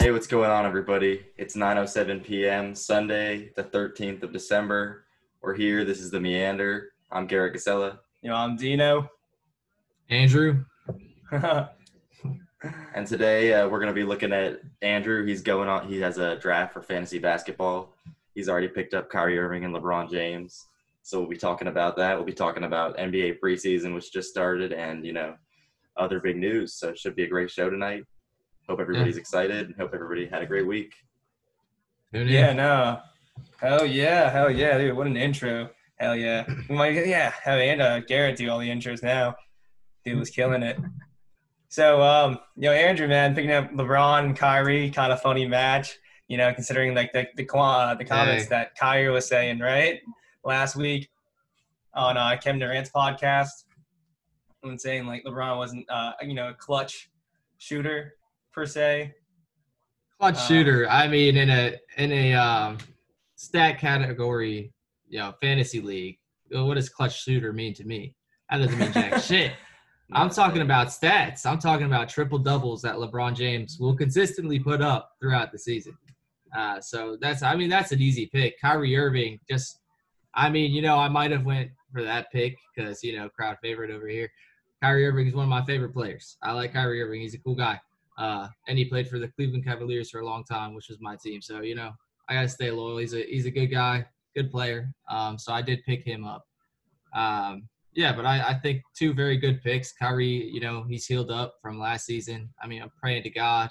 Hey, what's going on, everybody? It's 9:07 p.m. Sunday, the 13th of December. We're here. This is the Meander. I'm Garrett Gasella, You know, I'm Dino. Andrew. and today uh, we're going to be looking at Andrew. He's going on. He has a draft for fantasy basketball. He's already picked up Kyrie Irving and LeBron James. So we'll be talking about that. We'll be talking about NBA preseason, which just started, and you know, other big news. So it should be a great show tonight. Hope everybody's excited. and Hope everybody had a great week. Yeah, no. Hell yeah, hell yeah, dude. What an intro. Hell yeah. We might, yeah, have and uh, Garrett do all the intros now. Dude was killing it. So, um, you know, Andrew, man, picking up LeBron and Kyrie, kind of funny match. You know, considering like the the, uh, the comments Hey. that Kyrie was saying right last week on uh, Kevin Durant's podcast, and saying like LeBron wasn't, uh, you know, a clutch shooter per se. Clutch Uh, shooter. I mean, in a in a um, stat category, you know, fantasy league. What does clutch shooter mean to me? That doesn't mean jack shit. I'm talking about stats. I'm talking about triple doubles that LeBron James will consistently put up throughout the season. Uh, so that's, I mean, that's an easy pick. Kyrie Irving, just, I mean, you know, I might have went for that pick because you know, crowd favorite over here. Kyrie Irving is one of my favorite players. I like Kyrie Irving. He's a cool guy. Uh, and he played for the Cleveland Cavaliers for a long time, which was my team. So you know, I gotta stay loyal. He's a he's a good guy, good player. Um, so I did pick him up. Um, yeah, but I, I think two very good picks. Kyrie, you know, he's healed up from last season. I mean, I'm praying to God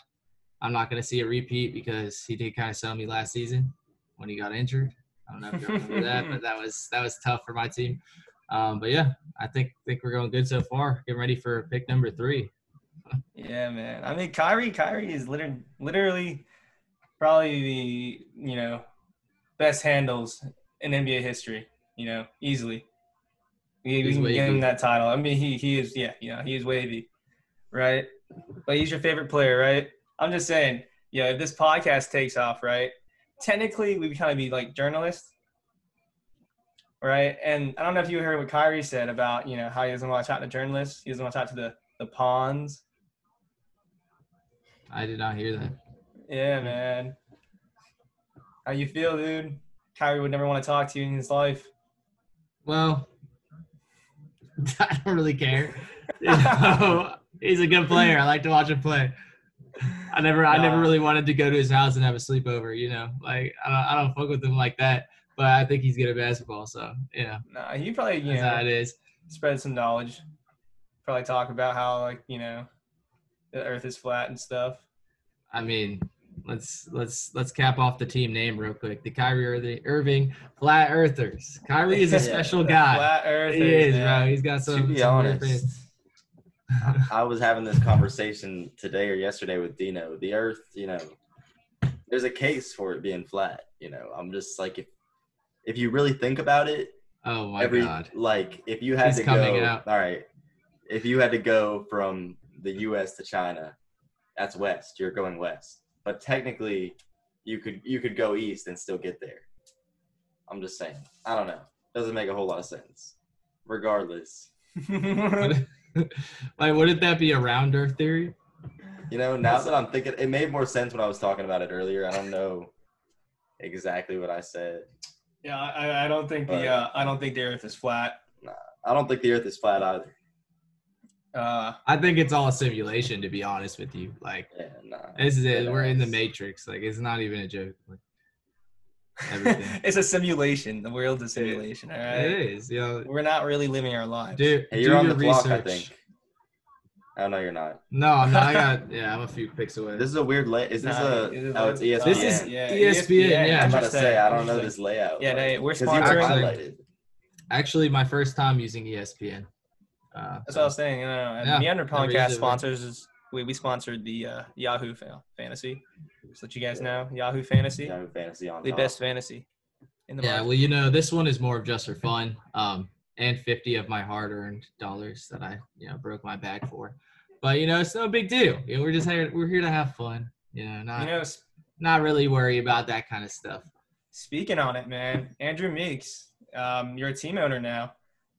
I'm not gonna see a repeat because he did kind of sell me last season when he got injured. I don't know if you remember that, but that was that was tough for my team. Um, but yeah, I think think we're going good so far. Getting ready for pick number three. Yeah, man. I mean, Kyrie, Kyrie is literally, literally probably the you know best handles in NBA history. You know, easily. We, we can give him wavy. that title. I mean, he he is yeah, you know, he is wavy, right? But he's your favorite player, right? I'm just saying, yeah. If this podcast takes off, right? Technically, we kind of be like journalists, right? And I don't know if you heard what Kyrie said about you know how he doesn't want to talk to journalists. He doesn't want to talk to the the pawns. I did not hear that. Yeah, man. How you feel, dude? Kyrie would never want to talk to you in his life. Well, I don't really care. You know, he's a good player. I like to watch him play. I never, I never really wanted to go to his house and have a sleepover. You know, like I don't, I don't fuck with him like that. But I think he's good at basketball. So yeah, Nah, he probably you that's know is. spread some knowledge. Probably talk about how like you know the Earth is flat and stuff. I mean, let's let's let's cap off the team name real quick. The Kyrie Irving, Irving Flat Earthers. Kyrie is a Yeah, special The guy. Flat Earth He is, bro. He's got some. to be some honest. I was having this conversation today or yesterday with Dino. The Earth, you know, there's a case for it being flat. You know, I'm just like if if you really think about it, Oh my every god. like if you had He's to coming go, out. all right, if you had to go from the U.S. to China, that's west. You're going west, but technically, you could you could go east and still get there. I'm just saying. I don't know. Doesn't make a whole lot of sense. Regardless, like, wouldn't that be a round Earth theory? you know. Now that I'm thinking, it made more sense when I was talking about it earlier. I don't know exactly what I said. yeah, I, I don't think the uh, I don't think the Earth is flat. Nah, I don't think the Earth is flat either. Uh, I think it's all a simulation, to be honest with you. Like, Yeah, nah. this is it. We're in the. Matrix. Like, it's not even a joke. Like, everything. it's a simulation. The world's a simulation. All right. It is. right. is. You know, We're not really living our lives. do, Hey, you're on your the clock, I research. think. Oh no, you're not. No, I'm not. I got. Yeah, I'm a few picks away. This is a weird lay. Is this Nah, a? it is Oh, it's ESPN. This is yeah, ESPN, yeah. I'm about to say I don't know this layout. Yeah, they- we're 'cause you were sponsoring- highlighted. Actually, my first time using ESPN. Uh, That's what I was saying. You know, and Yeah, Meander Podcast sponsors is we, we sponsored the uh, Yahoo fa- Fantasy. Just let you guys know, Yahoo Fantasy, Yahoo Fantasy on the top. best fantasy in the Yeah, market. well, you know, this one is more of just for fun, um, and 50 of my hard-earned dollars that I, you know, broke my back for. But you know, it's no big deal. You know, we're just here, we're here to have fun. You know, not You know, s- not really worry about that kind of stuff. speaking on it, man, Andrew Meeks, um, you're a team owner now.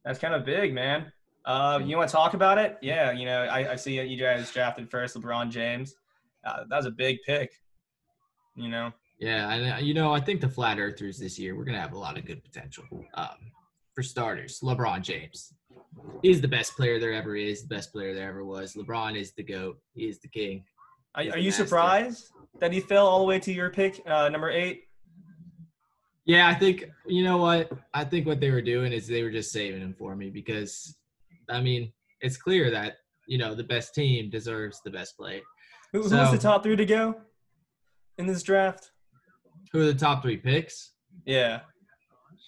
That's kind of big, man. Uh, you want to talk about it? Yeah, you know, I, I see you guys drafted first LeBron James. Uh, that was a big pick. You know. Yeah, and uh, you know, I think the flat earthers this year we're gonna have a lot of good potential. Um, for starters, LeBron James. He's the best player there ever is, the best player there ever was. LeBron is the goat. He is the king. Are, are the you master. surprised that he fell all the way to your pick, uh, number eight? Yeah, I think you know what? I think what they were doing is they were just saving him for me because, I mean, it's clear that you know the best team deserves the best player. Who, who's the top three to go in this draft? Who are the top three picks? Yeah.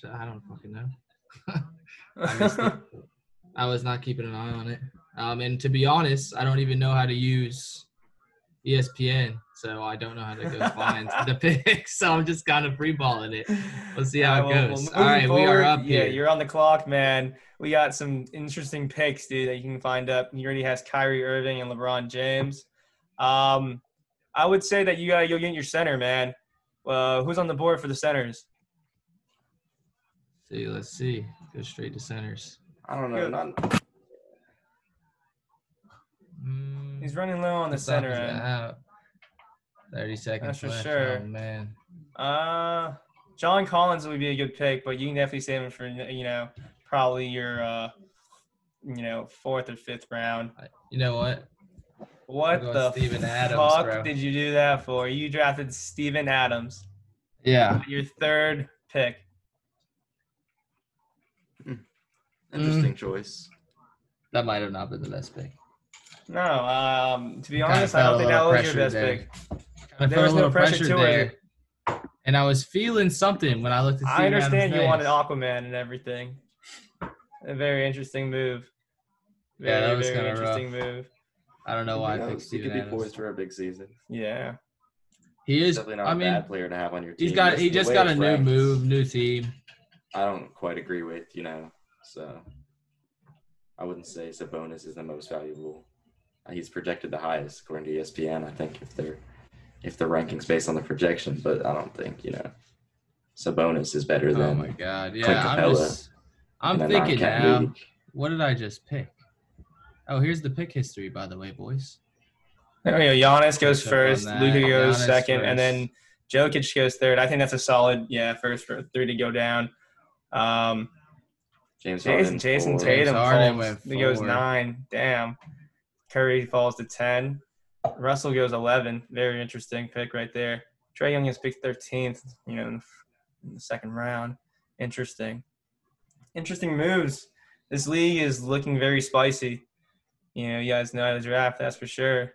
So I don't fucking know. I. I was not keeping an eye on it. Um, and to be honest, I don't even know how to use ESPN, so I don't know how to go find the picks. So I'm just kind of freeballing it. We'll see how it All right, well, goes. well, All right, moving we are forward, up Yeah, here. you're on the clock, man. We got some interesting picks, dude, that you can find up. He already has Kyrie Irving and LeBron James. Um, I would say that you gotta go get your center, man. Uh, who's on the board for the centers? See, let's see. Go straight to centers. I don't know. Not, Mm, He's running low on the what top center end. out? Thirty seconds That's for left. sure. Oh man. Uh, John Collins would be a good pick, but you can definitely save him for you know probably your uh, you know fourth or fifth round. You know what? What the Steven Adams, fuck bro. did you do that for? You drafted Steven Adams, Yeah. your third pick. interesting choice. That might have not been the best pick. No, um, to be Kinda honest, I don't think that was your best there. pick. I There was no pressure pressure to there, it. and I was feeling something when I looked at. I understand Adams' you wanted names. Aquaman and everything. A very interesting move. Yeah, that was very kinda interesting move. I don't know why I Who picked knows? He Steven could be poised for a big season. Yeah. He is. Definitely not I a mean, bad player to have on your team. he's got. He just got a it's new ranked, move, new team. I don't quite agree with, you know. So I wouldn't say Sabonis is the most valuable. Uh, He's projected the highest according to ESPN. I think if they're if the rankings based on the projection, but I don't think you know Sabonis is better than. Oh my god! Clint Yeah, I'm just. I'm thinking now. league. What did I just pick? Oh, here's the pick history, by the way, boys. There we go. Giannis goes Catch up on first. Luka goes Giannis second, and then Jokic goes third. I think that's a solid, yeah, first for three to go down. Um, James Jason, Jason four. Tatum Harden falls. went He goes nine. Damn. Curry falls to ten. Russell goes eleven. Very interesting pick right there. Trae Young is picked thirteenth. You know, in the, in the second round. Interesting. Interesting moves. This league is looking very spicy. You know, you guys know how to draft, that's for sure.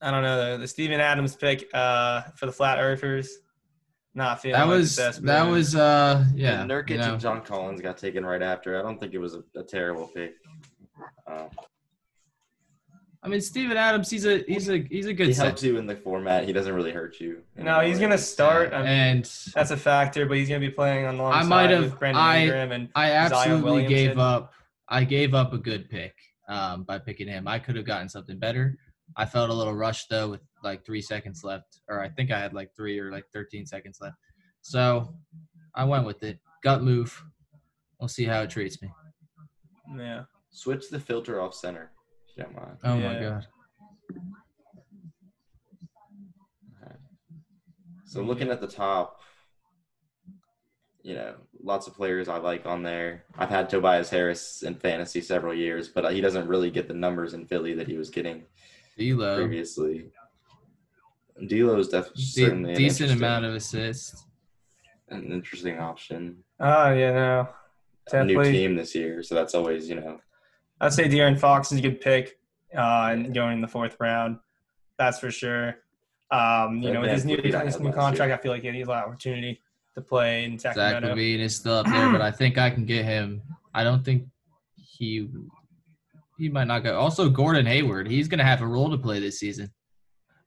I don't know though. The Steven Adams pick uh, for the Flat Earthers, not feeling That like the was best that was uh yeah. And Nurkic you know. and John Collins got taken right after. I don't think it was a, a terrible pick. Uh, I mean, Steven Adams, he's a he's a he's a good he set. helps you in the format. He doesn't really hurt you. No, he's gonna start. I mean, and that's a factor, but he's gonna be playing on alongside might have- with Brandon I- Ingram and I Zion absolutely gave up. I gave up a good pick um, by picking him. I could have gotten something better. I felt a little rushed though with like three seconds left, or I think I had like three or like 13 seconds left. So I went with it. Gut move. We'll see how it treats me. yeah. Switch the filter off center. If you don't mind. Oh my Yeah. god. So looking at the top, you know, lots of players I like on there. I've had Tobias Harris in fantasy several years, but he doesn't really get the numbers in Philly that he was getting D'Lo, previously. D'Lo's definitely de- certainly an decent amount of assists. an interesting option. Oh yeah, no. A new Definitely. team this year, so that's always you know I'd say De'Aaron Fox is a good pick, uh, and going in the fourth round. That's for sure. Um, you know, with his new, VanVleet I his new contract, year. I feel like he has a lot of opportunity to play in Sacramento. Zach LaVine is still up there, but I think I can get him. I don't think he he might not go. Also, Gordon Hayward, he's gonna have a role to play this season.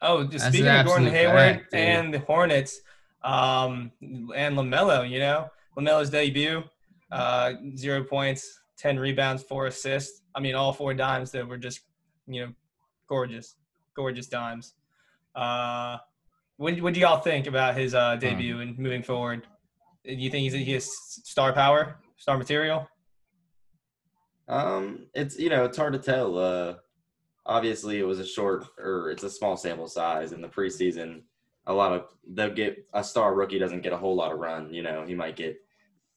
Oh, just That's speaking of Gordon Hayward fact, and the Hornets, um, and Lamelo, you know, Lamelo's debut, uh, zero points, ten rebounds, four assists. I mean, all four dimes that were just, you know, gorgeous, gorgeous dimes. Uh, what what do y'all think about his uh, debut and moving forward? Do you think he's he has star power, star material? Um, it's you know it's hard to tell. Uh, obviously it was a short or it's a small sample size in the preseason. A lot of they'll get a star rookie doesn't get a whole lot of run. You know, he might get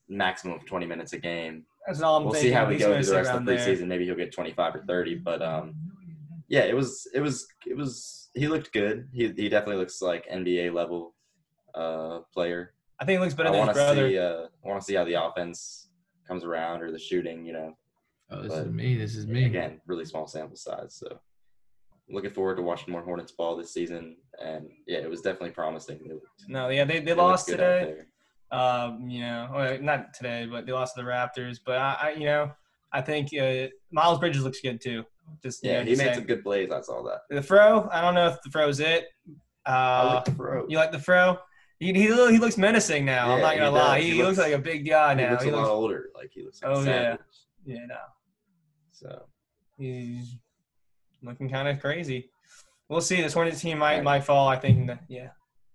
maximum of 20 minutes a game. That's all I'm we'll see how we go gonna the rest of around the there. preseason. Maybe he'll get 25 or 30, but um, yeah, it was it was it was he looked good. He he definitely looks like NBA level uh player. I think he looks better I than want his to brother. see uh I want to see how the offense comes around or the shooting. You know, Oh, this But- is me. This is me. again, really small sample size. So looking forward to watching more Hornets ball this season. And yeah, it was definitely promising. Looked- No, yeah, they, they they lost good out today. Um, you know, well, not today, but they lost to the Raptors. But I, I you know, I think uh, Miles Bridges looks good too. Just you Yeah, know, he made saying. some good plays. I saw that. The throw, I don't know if the throw's it. I Uh, like the throw. you like the throw? He, he, he looks menacing now. I'm not gonna does. lie. He He, looks, looks- like a big guy now. he looks He a looks, lot older. Like he looks like Oh, yeah. yeah, no, So he's looking kind of crazy. We'll see. This Hornets team might Right. might fall. I think. the- Yeah,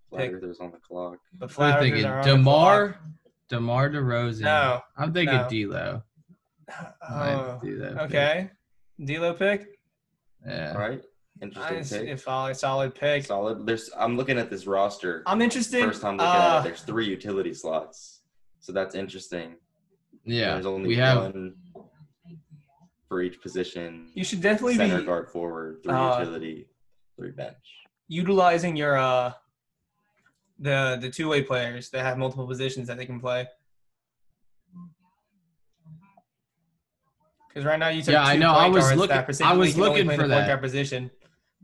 flat earthers on the clock. the I'm Flat thinking Earthers are on the clock. Demar, Demar Derozan. No. I'm thinking No. D'Lo. I Oh, do that. okay. D'Lo pick. Yeah. Right? Interesting Nice, pick. if solid, solid pick. Solid. There's. I'm looking at this roster. I'm interested. First time looking uh, at it. There's three utility slots. So that's interesting. Yeah. There's only we have. one for each position. You should definitely Center be guard forward, three uh, utility, three bench. utilizing your uh the the two way players that have multiple positions that they can play. Because right now you took Yeah, I know. I was looking- that I was looking for that. guard position.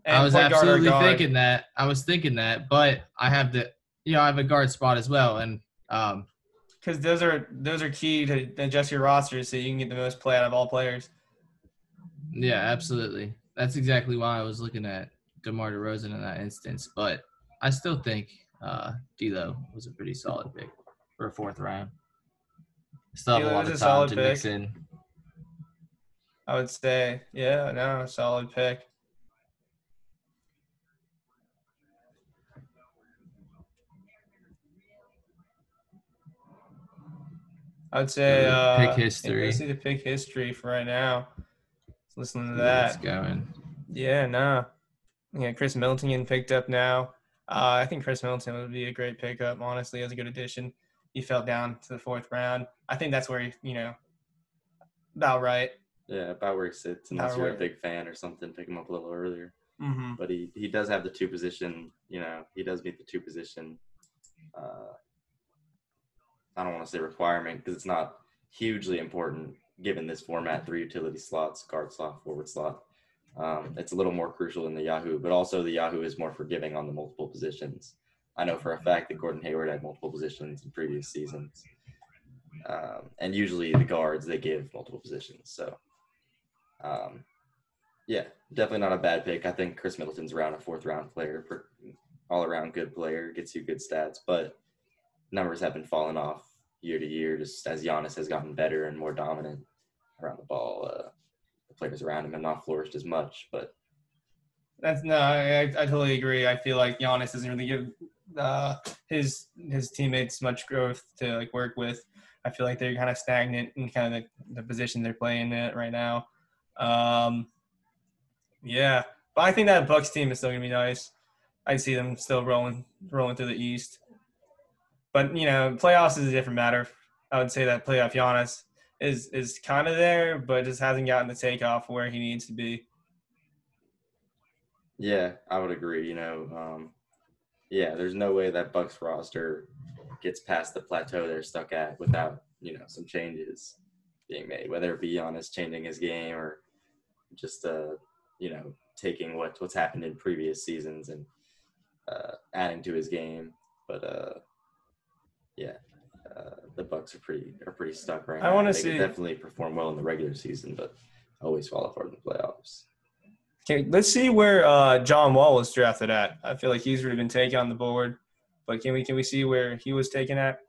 I was point guard or absolutely thinking that. I was thinking that, but I have the, you know, I have a guard spot as well, and um, because those are those are key to adjust your roster so you can get the most play out of all players. yeah, absolutely. That's exactly why I was looking at DeMar DeRozan in that instance. But I still think uh, D'Lo was a pretty solid pick for a fourth round. Still have a lot of time solid to pick. mix in. I would say, yeah, no, solid pick. I would say uh, pick history. Let's see the pick history for right now. Let's listen to that. going. Yeah, no. Yeah, Khris Middleton getting picked up now. Uh, I think Khris Middleton would be a great pickup. Honestly, as a good addition. He fell down to the fourth round. I think that's where he, you know, about right. Yeah, about where he sits, unless About you're where- a big fan or something, pick him up a little earlier. Mm-hmm. But he, he does have the two position, you know, he does meet the two position. Uh, I don't want to say requirement because it's not hugely important given this format three utility slots, guard slot, forward slot. Um, it's a little more crucial in the Yahoo, but also the Yahoo is more forgiving on the multiple positions. I know for a fact that Gordon Hayward had multiple positions in previous seasons. Um, and usually the guards, they give multiple positions. So, um, yeah, definitely not a bad pick. I think Khris Middleton's around a fourth round player, all around good player, gets you good stats, but numbers have been falling off year to year just as Giannis has gotten better and more dominant around the ball. Uh, the players around him have not flourished as much, but That's no, I, I totally agree. I feel like Giannis doesn't really give uh, his his teammates much growth to like work with. I feel like they're kind of stagnant in kind of the, the position they're playing at right now. Um, yeah, but I think that Bucks team is still gonna be nice. I see them still rolling rolling through the East. But you know, playoffs is a different matter. I would say that playoff Giannis is is kind of there, but just hasn't gotten the takeoff where he needs to be. Yeah, I would agree. You know, um, yeah, there's no way that Bucks roster gets past the plateau they're stuck at without you know some changes being made, whether it be Giannis changing his game or just uh, you know taking what what's happened in previous seasons and uh, adding to his game. But uh, yeah, the Bucks are pretty are pretty stuck right I now. wanna They can see- definitely perform well in the regular season, but always fall apart in the playoffs. Okay, let's see where uh, John Wall was drafted at. I feel like he's really been taken on the board, but can we can we see where he was taken at?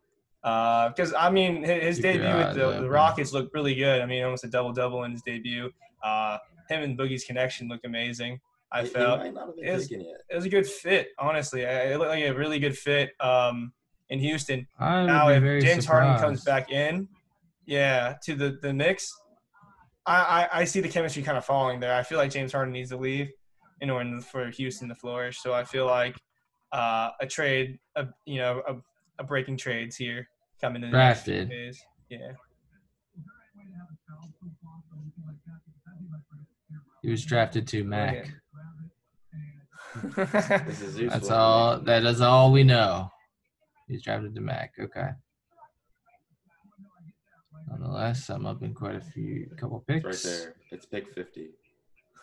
Because I mean, his, his Keep your debut with the, the Rockets looked really good. I mean, almost a double double in his debut. Uh, him and Boogie's connection looked amazing. I He- he felt might not have been is- taken yet. it was a good fit. Honestly, it looked like a really good fit um, in Houston. I would Now, if very James Harden comes back in, yeah, to the the mix, I, I, I see the chemistry kind of falling there. I feel like James Harden needs to leave in order for Houston to flourish. So I feel like uh, a trade, a, you know, a, a breaking trades here coming in the next few Drafted. Yeah. He was drafted to Mac. This is useful. That's all. That is all we know. He's drafted to Mac. Okay. Nonetheless, I'm up in quite a few, couple It's picks. right there. It's pick 50.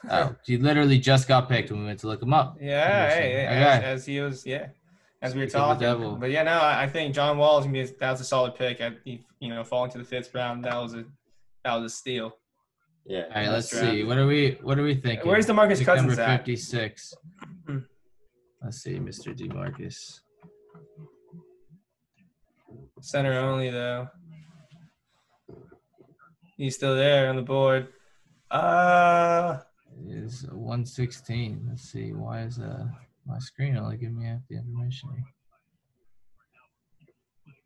Oh, he literally just got picked when we went to look him up. Yeah, hey, hey, Okay. as, as he was, yeah, as we were Speak the talking. devil. But yeah, no, I I think John Wall is gonna be that was a solid pick. I, you know, falling to the fifth round, that was a that was a steal. Yeah. All right, let's That's see. What are we? What are we thinking? Where's DeMarcus Pick Cousins number at? fifty-six. Hmm. Let's see, Mr. Demarcus. Center only though. He's still there on the board. Uh, Is one sixteen. Let's see. Why is uh my screen only giving me half the information? here?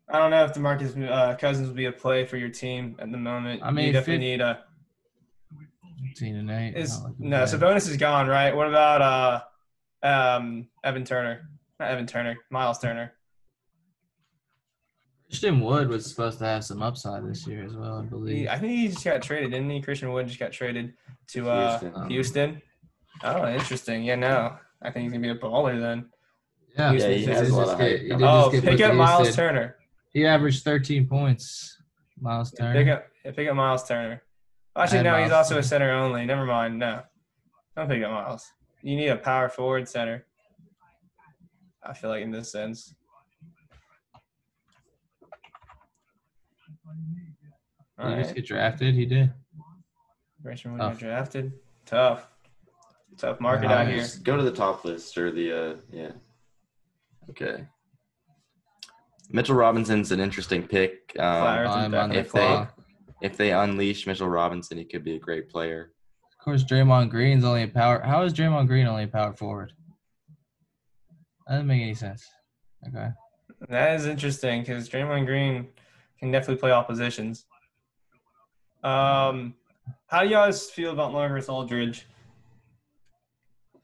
I don't know if DeMarcus uh, Cousins would be a play for your team at the moment. I mean, you definitely need a. Fifteen and eight. Is not no Sabonis is gone, right? What about uh, um, Evan Turner? Not Evan Turner, Miles Turner. Christian Wood was supposed to have some upside this year as well, I believe. He, I think he just got traded, didn't he? Christian Wood just got traded to uh, Houston. Houston. Oh, interesting. Yeah, no, I think he's gonna be a baller then. Yeah, Yeah, he has a lot of get- hype he Oh, pick up Miles Houston. Turner. He averaged 13 points. Miles Yeah, Turner. pick up, yeah, pick up Miles Turner. Actually, And no, he's Miles also a center only. Never mind. No, don't pick up Miles. You need a power forward center. I feel like in this sense. All Did he just get drafted? He did. Richmond Tough. got drafted. Tough. Tough market Yeah, out here. Just go to the top list or the uh yeah. Okay. Mitchell Robinson's an interesting pick. Um, to I'm on the the if they claw. if they unleash Mitchell Robinson, he could be a great player. Of course, Draymond Green's only a power. How is Draymond Green only a power forward? That doesn't make any sense. Okay. That is interesting because Draymond Green can definitely play all positions. Um, how do you guys feel about Marcus Aldridge?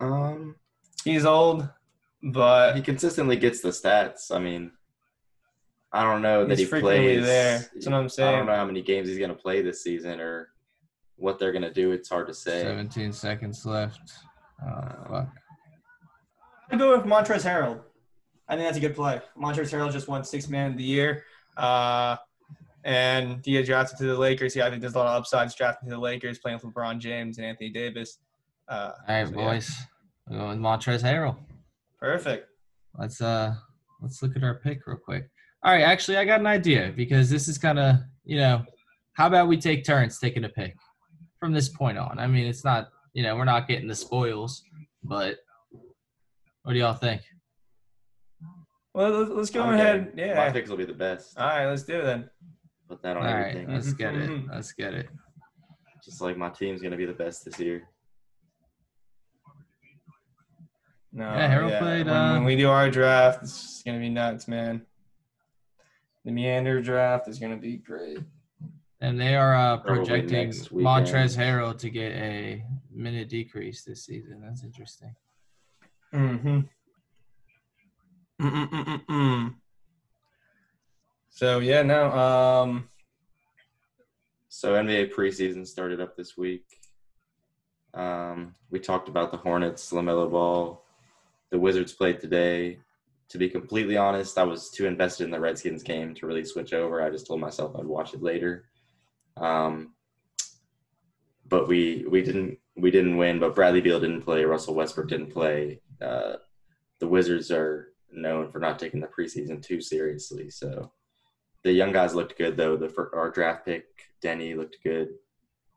Um, He's old, but he consistently gets the stats. I mean, I don't know that he plays. there. That's what I'm saying. I don't know how many games he's gonna play this season or what they're gonna do. It's hard to say. 17 seconds left. Oh, fuck. I go with Montrezl Harrell. I think that's a good play. Montrezl Harrell just won six man of the year, uh, and he got drafted to the Lakers. Yeah, I think there's a lot of upsides drafting to the Lakers, playing with LeBron James and Anthony Davis. Uh, All right, so, yeah. boys. We're going with Montrezl Harrell. Perfect. Let's uh let's look at our pick real quick. All right, actually I got an idea because this is kind of, you know, how about we take turns taking a pick from this point on? I mean, it's not, you know, we're not getting the spoils, but what do y'all think? Well, let's, let's go I'm ahead. Yeah, My picks will be the best. All right, let's do it then. Put that on All right, everything. let's get it. Mhm. Let's get it. Just like my team's gonna be the best this year. No, Yeah, Harold played, When, uh, when we do our draft, it's gonna be nuts, man. The meander draft is gonna be great. And they are uh, projecting next. Montrezl Harrell to get a minute decrease this season. That's interesting. Mm-hmm. Mm-mm-mm-mm. So yeah, no. Um, So NBA preseason started up this week. Um, we talked about the Hornets, Lamelo Ball. The Wizards played today. To be completely honest, I was too invested in the Redskins game to really switch over. I just told myself I'd watch it later. Um, but we we didn't we didn't win. But Bradley Beal didn't play. Russell Westbrook didn't play. Uh, the Wizards are known for not taking the preseason too seriously. So the young guys looked good though. The our draft pick Deni looked good.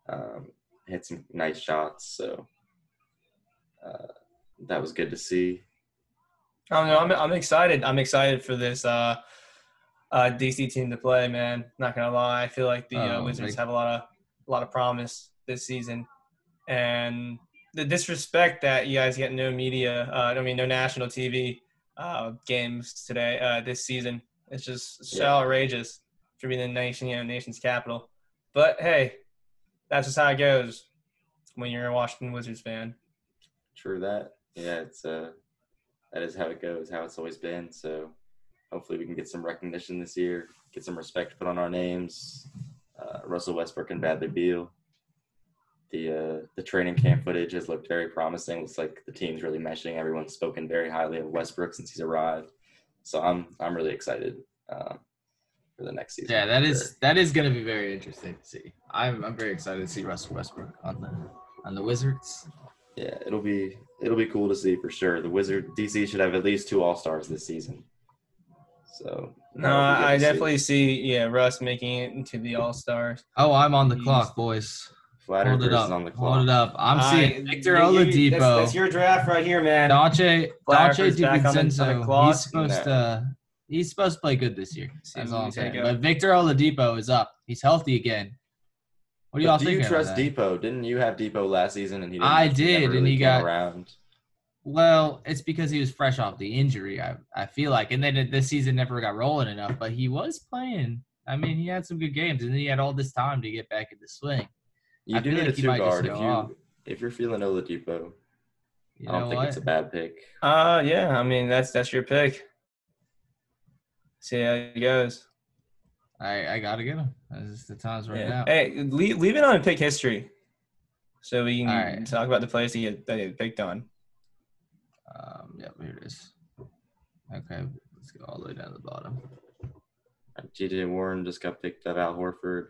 Um, hit some nice shots. So uh, that was good to see. I don't know. I'm I'm excited. I'm excited for this uh, uh, DC team to play. Man, not gonna lie. I feel like the uh, Oh, Wizards like- have a lot of a lot of promise this season, and the disrespect that you guys get no media. Uh, I mean, no national TV uh, games today uh, this season. It's just so Yeah. outrageous for being the nation, you know, nation's capital. But hey, that's just how it goes when you're a Washington Wizards fan. True that. Yeah, it's uh, that is how it goes, how it's always been. So hopefully we can get some recognition this year, get some respect put on our names. Uh, Russell Westbrook and Bradley Beal. The uh, the training camp footage has looked very promising. Looks like the team's really meshing. Everyone's spoken very highly of Westbrook since he's arrived. So I'm I'm really excited uh, for the next season. Yeah, that for is sure. that is gonna be very interesting to see. I'm I'm very excited to see Russell Westbrook on the on the Wizards. Yeah, it'll be it'll be cool to see for sure. The Wizard DC should have at least two All Stars this season. So No, that'll be good I to see. definitely see yeah Russ making it into the All Stars. Oh, I'm on the Jeez. clock, boys. Flat Hold it up. on the Hold it up. I'm seeing Victor Oladipo. That's, that's your draft right here, man. Donte Flat Donte Earthers back on the- on the DiVincenzo. He's supposed to he's supposed to play good this year. See That's all I'm saying. But. Victor Oladipo is up. He's healthy again. What do y'all do you trust? Depot? Didn't you have Depot last season and he didn't, I he did, and he got- around. Well, it's because he was fresh off the injury. I I feel like, and then it- this season never got rolling enough. But he was playing. I mean, he had some good games, and then he had all this time to get back in the swing. You I do need like a two guard if you off. if you're feeling Oladipo. You I don't think what? it's a bad pick. Uh yeah, I mean that's that's your pick. See how it goes. I I gotta get him. That's the times right Yeah. now. Hey, leave, leave it on pick history, so we can right. talk about the players that get that get picked on. Um, yep, here it is. Okay, let's go all the way down to the bottom. JJ Warren just got picked up. Al Horford,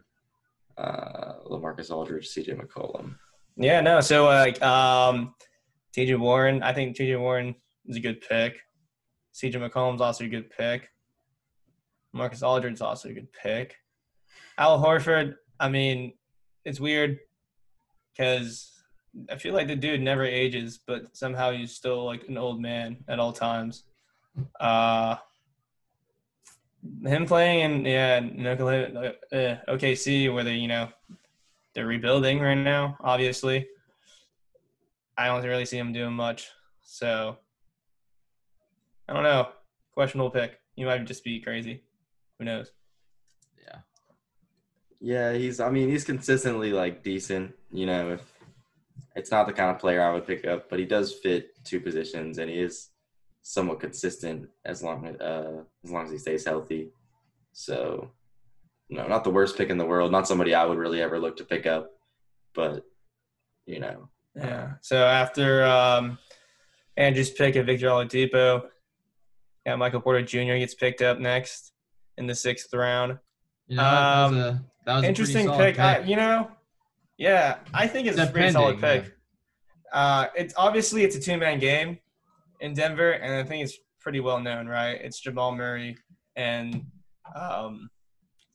uh, Lamarcus Aldridge, CJ McCollum. Yeah, no. So like, um, T.J. Warren, I think T.J. Warren is a good pick. C.J. McCollum's also a good pick. Marcus Aldridge's also a good pick. Al Horford, I mean, it's weird because I feel like the dude never ages, but somehow he's still like an old man at all times. Uh, him playing in yeah, Nikola, uh, OKC, where they you know they're rebuilding right now, obviously. I don't really see him doing much. So I don't know. Questionable pick. You might just be crazy. Who knows? Yeah. Yeah, he's. I mean, he's consistently like decent. You know, if it's not the kind of player I would pick up, but he does fit two positions, and he is somewhat consistent as long uh, as long as he stays healthy. So, no, not the worst pick in the world. Not somebody I would really ever look to pick up, but you know, Yeah. So after um, Andrew's pick of Victor Oladipo, yeah, Michael Porter Jr. gets picked up next in the sixth round. You know, that was Um, a that was a Interesting solid pick. I, you know, yeah, I think it's a pretty solid Depending, pick. Uh, it's obviously it's a two man game in Denver, and I think it's pretty well known, right? It's Jamal Murray and um,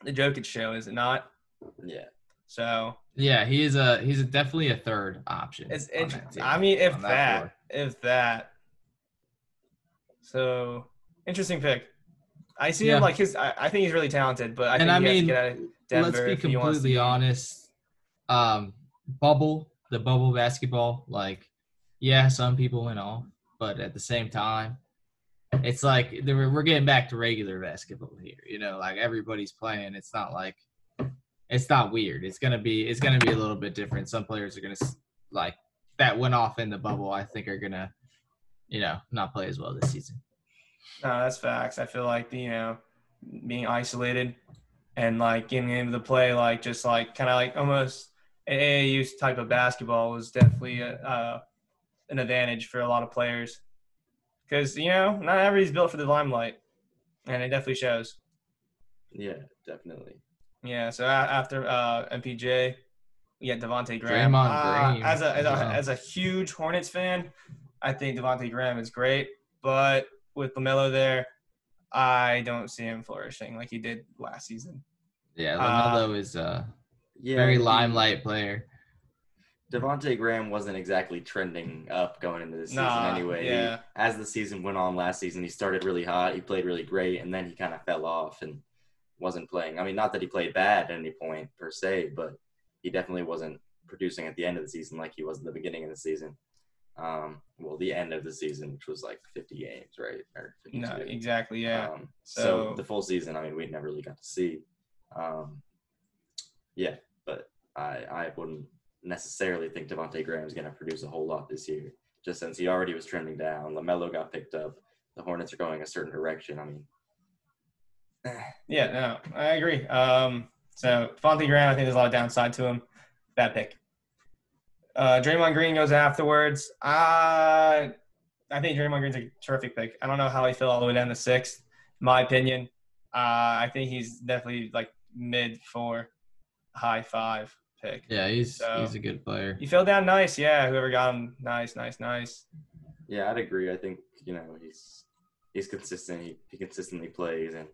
the Jokic show, is it not? yeah. So Yeah, he is a he's a, definitely a third option. it's interesting. team, I mean, if on that, if that. So interesting pick. I see Yeah. him like his. I, I think he's really talented, but I And think I he has mean, to get out of Denver Let's be if he wants to completely honest. Um, bubble the bubble basketball, like yeah, some people went off, but at the same time, it's like we're getting back to regular basketball here. You know, like everybody's playing. It's not like it's not weird. It's gonna be it's gonna be a little bit different. Some players are gonna like that went off in the bubble. I think are gonna you know not play as well this season. No, that's facts. I feel like you know, being isolated and like getting into the play, like just like kind of like almost AAU type of basketball was definitely a, uh, an advantage for a lot of players because you know not everybody's built for the limelight, and it definitely shows. Yeah, definitely. Yeah. So after uh, MPJ, we got Devonte Graham. Draymond Uh, as a as a, Wow. as a huge Hornets fan, I think Devonte Graham is great, but with Lamelo there, I don't see him flourishing like he did last season. Yeah, Uh, Lamelo is a Yeah, very he- limelight player. Devonte Graham wasn't exactly trending up going into the season Nah, anyway. He- as the season went on last season, he started really hot. He played really great, and then he kind of fell off and wasn't playing. I mean, not that he played bad at any point per se, but he definitely wasn't producing at the end of the season like he was at the beginning of the season. Um, well, the end of the season, which was like 50 games, right? Or 52. No, exactly. Yeah. Um, so, So- the full season, I mean, we never really got to see. Um, yeah, but I I wouldn't necessarily think Devonte Graham is going to produce a whole lot this year, just since he already was trending down. Lamelo got picked up. The Hornets are going a certain direction. I mean, Yeah, no, I agree. Um, so Fonte Graham, I think there's a lot of downside to him. Bad pick. Uh, Draymond Green goes afterwards. Uh, I think Draymond Green's a terrific pick. I don't know how he fell all the way down to sixth. My opinion. Uh, I think he's definitely like mid four, high five pick. Yeah, he's So- he's a good player. He fell down nice. Yeah, whoever got him, nice, nice, nice. yeah, I'd agree. I think you know he's he's consistent. He, he consistently plays and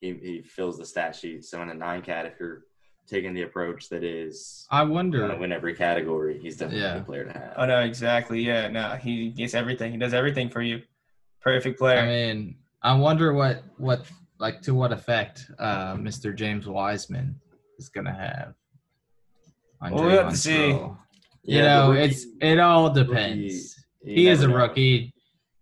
he, he fills the stat sheet. So in a nine cat, if you're taking the approach that is I going to wonder. win every category, he's definitely a Yeah. good player to have. Oh no, exactly. Yeah, no, he gets everything. He does everything for you. Perfect player. I mean, I wonder what what like to what effect uh, Mr. James Wiseman is gonna have. On Well, have to see. role. Yeah, You know, it's it all depends. you He is a know. rookie.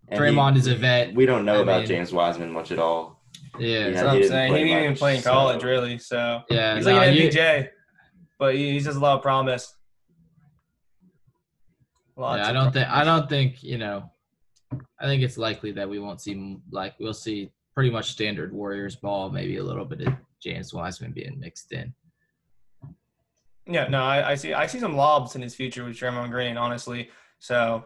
And Draymond he- is a vet. We don't know I about mean- James Wiseman much at all. Yeah, Yeah, That's what I'm saying. He didn't even much, play in college, so- really. So yeah. he's no, like an you- MPJ, but he, he's just a lot of promise. Lots yeah, I don't think I don't think you know. I think it's likely that we won't see like we'll see pretty much standard Warriors ball, maybe a little bit of James Wiseman being mixed in. Yeah, no, I, I see. I see some lobs in his future with Draymond Green, honestly. So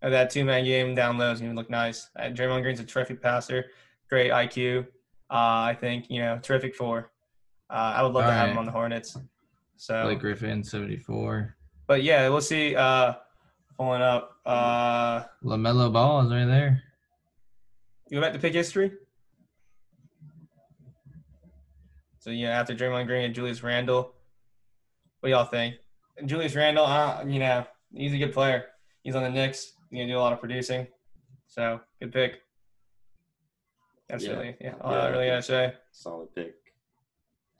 that two man game down low is going to look nice. Uh, Draymond Green's a terrific passer, great IQ. Uh, I think you know, terrific four. Uh, I would love to have him on the Hornets. So, Blake Griffin, seventy four. but yeah, we'll see. Uh, pulling up. Uh, Lamelo Ball is right there. you back to pick history. So yeah, after Draymond Green and Julius Randle, what do y'all think? And Julius Randle, uh, you know, he's a good player. He's on the Knicks. He's gonna do a lot of producing. So good pick. That's Yeah. really yeah. All Yeah. I really gotta say. Solid pick.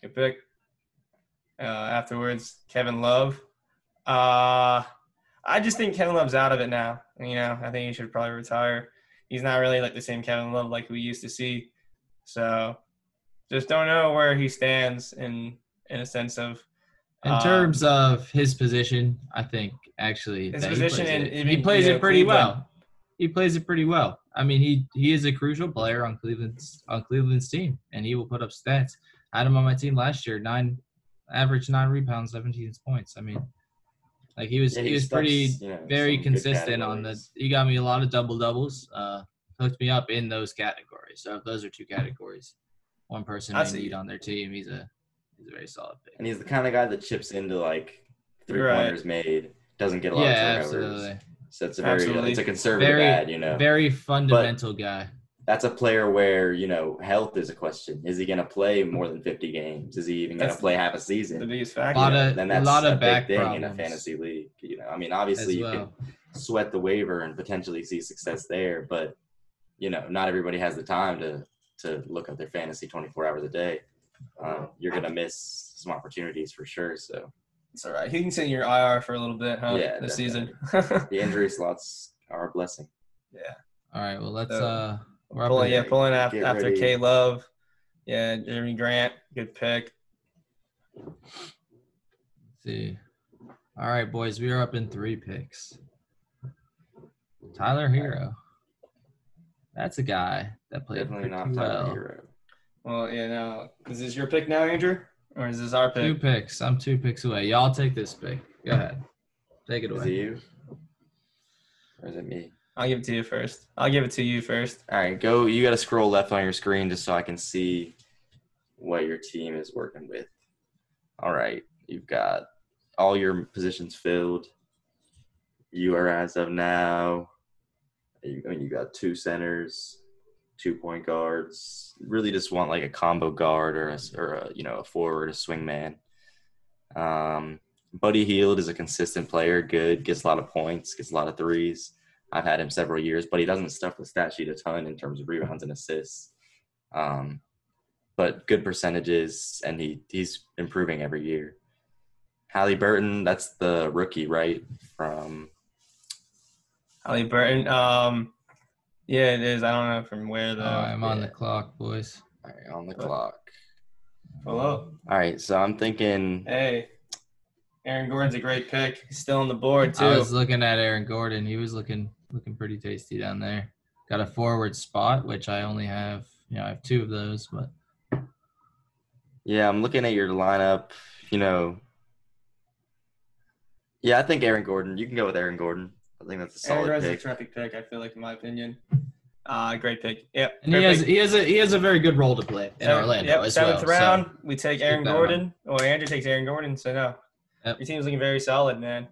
Good pick. Uh, afterwards, Kevin Love. Uh, I just think Kevin Love's out of it now. You know, I think he should probably retire. He's not really like the same Kevin Love like we used to see. So, just don't know where he stands in in a sense of In uh, terms of his position, I think actually His that position he plays in- it, he plays you it pretty Cleveland. well. He plays it pretty well. I mean, he he is a crucial player on Cleveland's on Cleveland's team, and he will put up stats. I had him on my team last year, nine average nine rebounds, seventeen points. I mean, like he was Yeah, he, he was stuffs, pretty you know, very consistent on the. He got me a lot of double doubles. Uh, hooked me up in those categories. So if those are two categories, one person I may see. need on their team. He's a he's a very solid pick. And he's the kind of guy that chips into like three Right. pointers made, doesn't get a lot Yeah, of turnovers. absolutely. So it's a very uh, Absolutely. it's a conservative Very ad, you know. very fundamental guy. That's a player where, you know, health is a question. Is he gonna play more than fifty games? Is he even gonna That's play half a season? the season? biggest A factor. lot You of then a that's lot a of back big thing in a fantasy league. You know, I mean as obviously you can sweat the waiver and potentially see success there, but you know, not everybody has the time to to look at their fantasy 24 hours a day. Um, you're gonna miss some opportunities for sure. So It's all right. He can sit in your IR for a little bit, huh? Yeah, this season. the injury slots are a blessing. Yeah. All right, well let's So, uh we're up pulling, in- yeah, pulling after, Get after ready. K Love. Yeah, Jerami Grant, good pick. Let's see. All right, boys, we are up in three picks. Tyler Herro. That's a guy that played Definitely pretty not Tyler well. Herro. Well, yeah, now is this your pick now, Andrew, or is this our pick? Two picks. I'm two picks away. Y'all take this pick. Go hmm. ahead. Take it away. Is it you? Or is it me? I'll give it to you first. I'll give it to you first. All right, go. You got to scroll left on your screen just so I can see what your team is working with. All right, you've got all your positions filled. You are as of now. You, I mean, you got two centers, two point guards. Really, just want like a combo guard or a, or a you know a forward, a swing man. Um, Buddy Hield is a consistent player, good, gets a lot of points, gets a lot of threes. I've had him several years, but he doesn't stuff the stat sheet a ton in terms of rebounds and assists. Um, but good percentages, and he he's improving every year. Haliburton, that's the rookie, right? From Ali Burton. Um, yeah, it is. I don't know from where Oh, though. I'm on yeah. the clock, boys. all right, on the clock. Hello. All right, so I'm thinking Hey. Aaron Gordon's a great pick. He's still on the board too. I was looking at Aaron Gordon. He was looking looking pretty tasty down there. Got a forward spot, which I only have. You know, I have two of those, but Yeah, I'm looking at your lineup. You know, yeah, I think Aaron Gordon. You can go with Aaron Gordon. I think that's a solid Aaron solid Gordon's a pick. terrific pick. I feel like, in my opinion, uh, great pick. Yep. and he has pick. he has a he has a very good role to play in Seven- Orlando yep, as seventh well. so- round, we take Aaron Gordon. Or Andrew takes Aaron Gordon. So no, Yep. your team's looking very solid, man.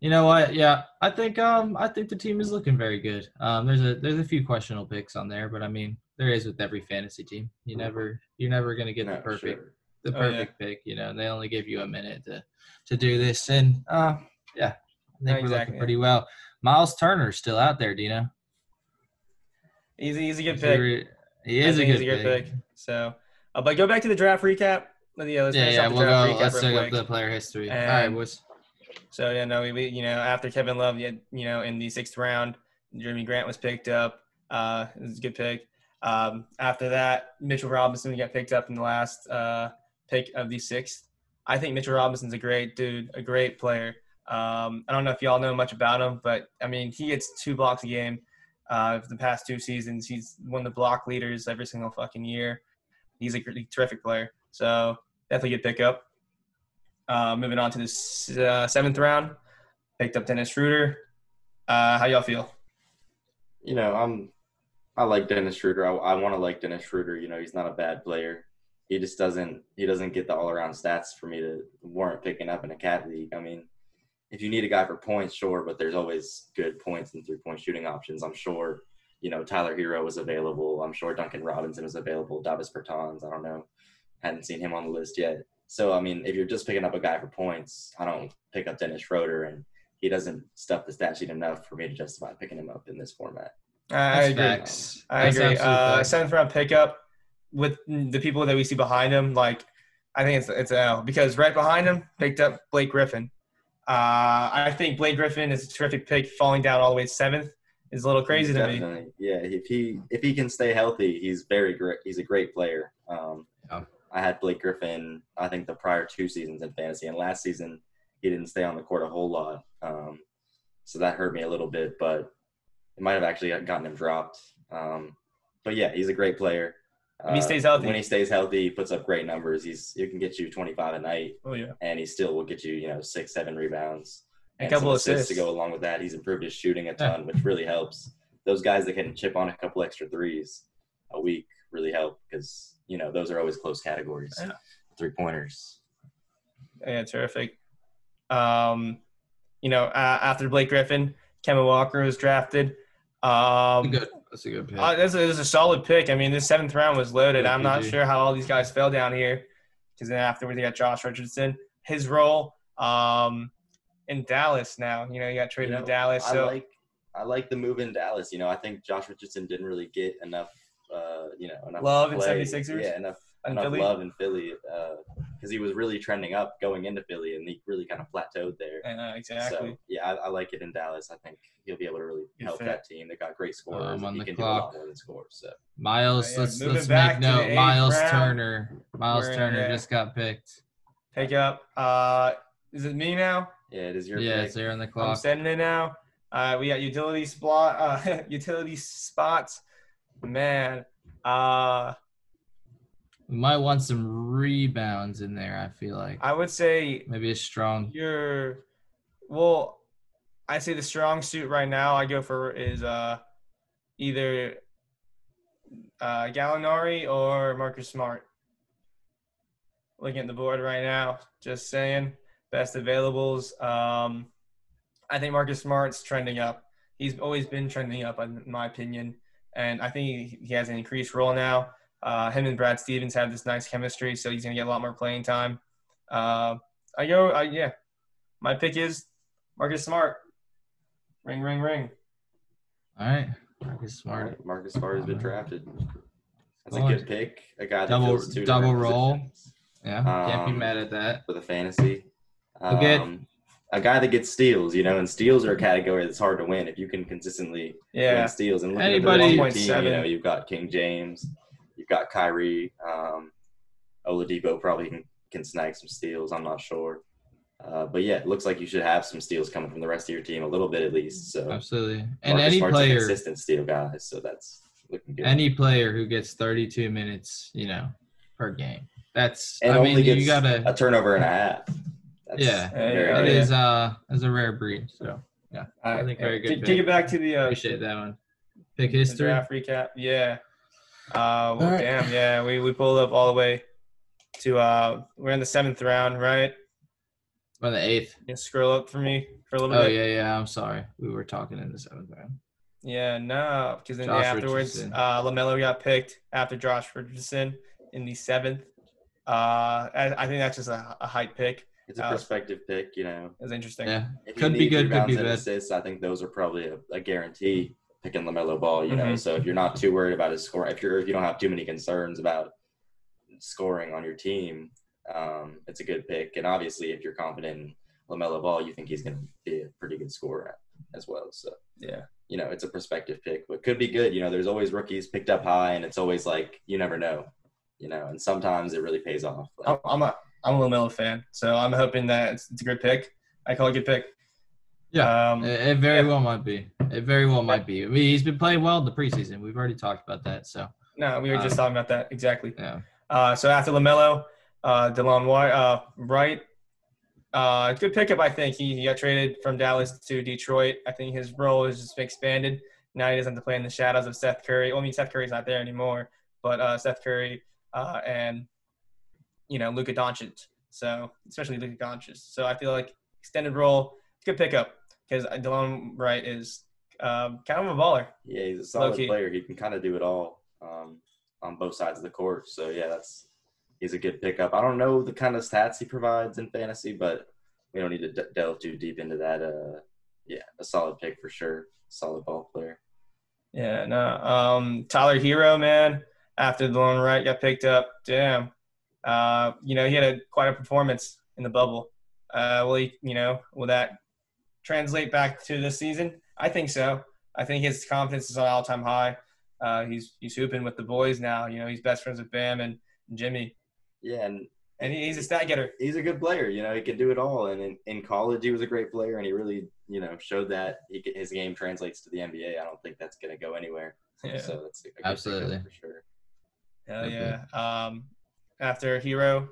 You know what? Yeah, I think um I think the team is looking very good. Um, there's a there's a few questionable picks on there, but I mean there is with every fantasy team. You never you're never gonna get No, the perfect sure. the Oh, yeah. perfect pick. You know they only give you a minute to to do this, and uh yeah, I think we're Exactly. looking pretty well. Miles Turner's still out there, Dino. He's, he's a good pick. He is a think good, he's pick. So, uh, but go back to the draft recap. Yeah, let's Yeah, yeah, the we'll draft go. recap Let's up the player history. All right, boys. So yeah, no, we, we you know after Kevin Love, you, had, you know in the sixth round, Jerami Grant was picked up. Uh, it was a good pick. Um, after that, Mitchell Robinson got picked up in the last uh, pick of the sixth. I think Mitchell Robinson's a great dude, a great player. Um, I don't know if y'all know much about him, but I mean he gets two blocks a game. Uh, for the past two seasons, he's one of the block leaders every single fucking year. He's a terrific player. So definitely good pickup. Uh, moving on to this uh, seventh round, picked up Dennis Schroeder. Uh, how y'all feel? You know, I'm. I like Dennis Schroeder. I, I want to like Dennis Schroeder. You know, he's not a bad player. He just doesn't. He doesn't get the all-around stats for me to warrant picking up in a cat league. I mean, if you need a guy for points, sure, but there's always good points and three-point shooting options. I'm sure. You know, Tyler Herro was available. I'm sure Duncan Robinson was available. Davis Bertans. I don't know. Hadn't seen him on the list yet. So I mean, if you're just picking up a guy for points, I don't pick up Dennis Schroeder, and he doesn't stuff the stat sheet enough for me to justify picking him up in this format. I, I That's agree. facts. I That's agree. absolute Uh, facts. seventh round pickup with the people that we see behind him. Like, I think it's it's a L because right behind him picked up Blake Griffin. Uh, I think Blake Griffin is a terrific pick. Falling down all the way to seventh is a little crazy to me. Definitely. Yeah, if he if he can stay healthy, he's very great. He's a great player. Um, Yeah. I had Blake Griffin. I think the prior two seasons in fantasy, and last season he didn't stay on the court a whole lot, um, so that hurt me a little bit. But it might have actually gotten him dropped. Um, but yeah, he's a great player. If he Uh, stays healthy. When he stays healthy, he puts up great numbers. He's he can get you 25 a night, Oh yeah, and he still will get you you know six seven rebounds a and couple some assists. to go along with that. He's improved his shooting a Yeah. ton, which really helps. Those guys that can chip on a couple extra threes a week really help because you know those are always close categories. Yeah. Three pointers. Yeah, terrific. Um, you know, uh, after Blake Griffin, Kemba Walker was drafted. Um, good. That's a good pick. Uh, this, is, this is a solid pick. I mean, this seventh round was loaded. Good I'm not sure how all these guys fell down here because then afterwards they got Josh Richardson. His role um, in Dallas now, you know, he got traded You to know, Dallas. I So like I like the move in Dallas. You know, I think Josh Richardson didn't really get enough. Uh, you know, enough Love in 76ers? Yeah, enough in enough Philly? love in Philly because he was really trending up going into Philly, and he really kind of plateaued there. Uh, exactly. So yeah, I, I like it in Dallas. I think he'll be able to really Good help fit. that team. They got great scorers. Um, on he the can clock. do a lot more than score. So Miles, Yeah, let's let's make note. Miles round. Turner. Miles We're Turner just got picked. Pick up. Uh, is it me now? yeah, it is your Yeah, pick. it's there on the clock. I'm clock. sending it now. Uh, we got utility spot, uh, utility spots. Man, uh, We might want some rebounds in there. I feel like I would say maybe a strong. You're well. I say the strong suit right now. I go for is uh either uh Gallinari or Marcus Smart. Looking at the board right now, just saying best availables. Um, I think Marcus Smart's trending up. He's always been trending up, in my opinion, and I think he has an increased role now. Uh, him and Brad Stevens have this nice chemistry, so he's gonna get a lot more playing time. Uh, I go, I, yeah. My pick is Marcus Smart. Ring, ring, ring. All right, Marcus Smart. right, Marcus Smart has been drafted. That's a Good. good pick. A guy that Double- fills two double roll. positions Yeah, can't be Um, mad at that. for the fantasy. He'll get- Um, a guy that gets steals, you know, and steals are a category that's hard to win if you can consistently Yeah. win steals. And looking Anybody- at the 1.7. team, you know, you've got King James, you've got Kyrie, um, Oladipo probably can, can snag some steals. I'm not sure. Uh, but yeah, it looks like you should have some steals coming from the rest of your team a little bit at least. So Absolutely. And Marcus any Smart's a player, consistent steal guy, so that's looking good. any player who gets 32 minutes, you know, per game. That's and I only mean, gets you gotta. a turnover and a half. That's Yeah, very Oh, It yeah. is uh is a rare breed. So yeah, All I think very good Take, it back to the uh, appreciate that one. Pick history. draft recap. Yeah. Uh, well, All right. damn. Yeah, we, we pulled up all the way to uh, we're in the seventh round, right? Or the eighth. You scroll up for me for a little Oh bit. yeah, yeah. I'm sorry. We were talking in the seventh round. Yeah, no, because then Josh afterwards, Richardson. uh, Lamelo got picked after Josh Richardson in the seventh. Uh, I, I think that's just a, a hype pick. It's a Uh, perspective pick, you know. It's interesting. Yeah. If Could be need good, could be bad. Assists, I think those are probably a, a guarantee picking Lamelo Ball. You know, Mhm. so if you're not too worried about his score, if you're if you don't have too many concerns about scoring on your team, um, it's a good pick. And obviously, if you're confident in Lamelo Ball, you think he's going to be a pretty good scorer as well. So Yeah. you know, it's a perspective pick, but could be good. You know, there's always rookies picked up high, and it's always like you never know. You know, and sometimes it really pays off. Like, I'm, I'm a I'm a Lamelo fan, so I'm hoping that it's, it's a good pick. I call it a good pick. Yeah. Um, It, it very Yeah. well might be. It very well might be. I mean, he's been playing well in the preseason. We've already talked about that. So no, we were just Um, talking about that exactly. yeah. Uh, so after Lamelo, uh, Delon White, uh, Wright, uh, good pickup. I think he, he got traded from Dallas to Detroit. I think his role has just been expanded. Now he doesn't have to play in the shadows of Seth Curry. Well, I mean, Seth Curry's not there anymore, but uh, Seth Curry uh, and you know Luka Doncic. So especially Luka Doncic. So I feel like extended role, good pickup because Delon Wright is um, kind of a baller. Yeah, he's a solid player. He can kind of do it all um, on both sides of the court. So yeah, that's he's a good pickup. I don't know the kind of stats he provides in fantasy, but we don't need to de- delve too deep into that. Uh, yeah, a solid pick for sure. Solid ball player. Yeah, no. Um, Tyler Herro, man, after Delon Wright got picked up, damn. Uh, you know, he had a quite a performance in the bubble. Uh, will he, you know, will that translate back to this season? I think so. I think his confidence is on all time high. Uh, he's he's hooping with the boys now. You know, he's best friends with Bam and Jimmy, Yeah, and and he, he's a stat getter. he's a good player. You know, he can do it all. And in, in college, he was a great player, and he really, you know, showed that he his game translates to the NBA. I don't think that's going to go anywhere. Yeah. So that's a good Absolutely. for sure. Hell Okay. yeah. Um, after Herro,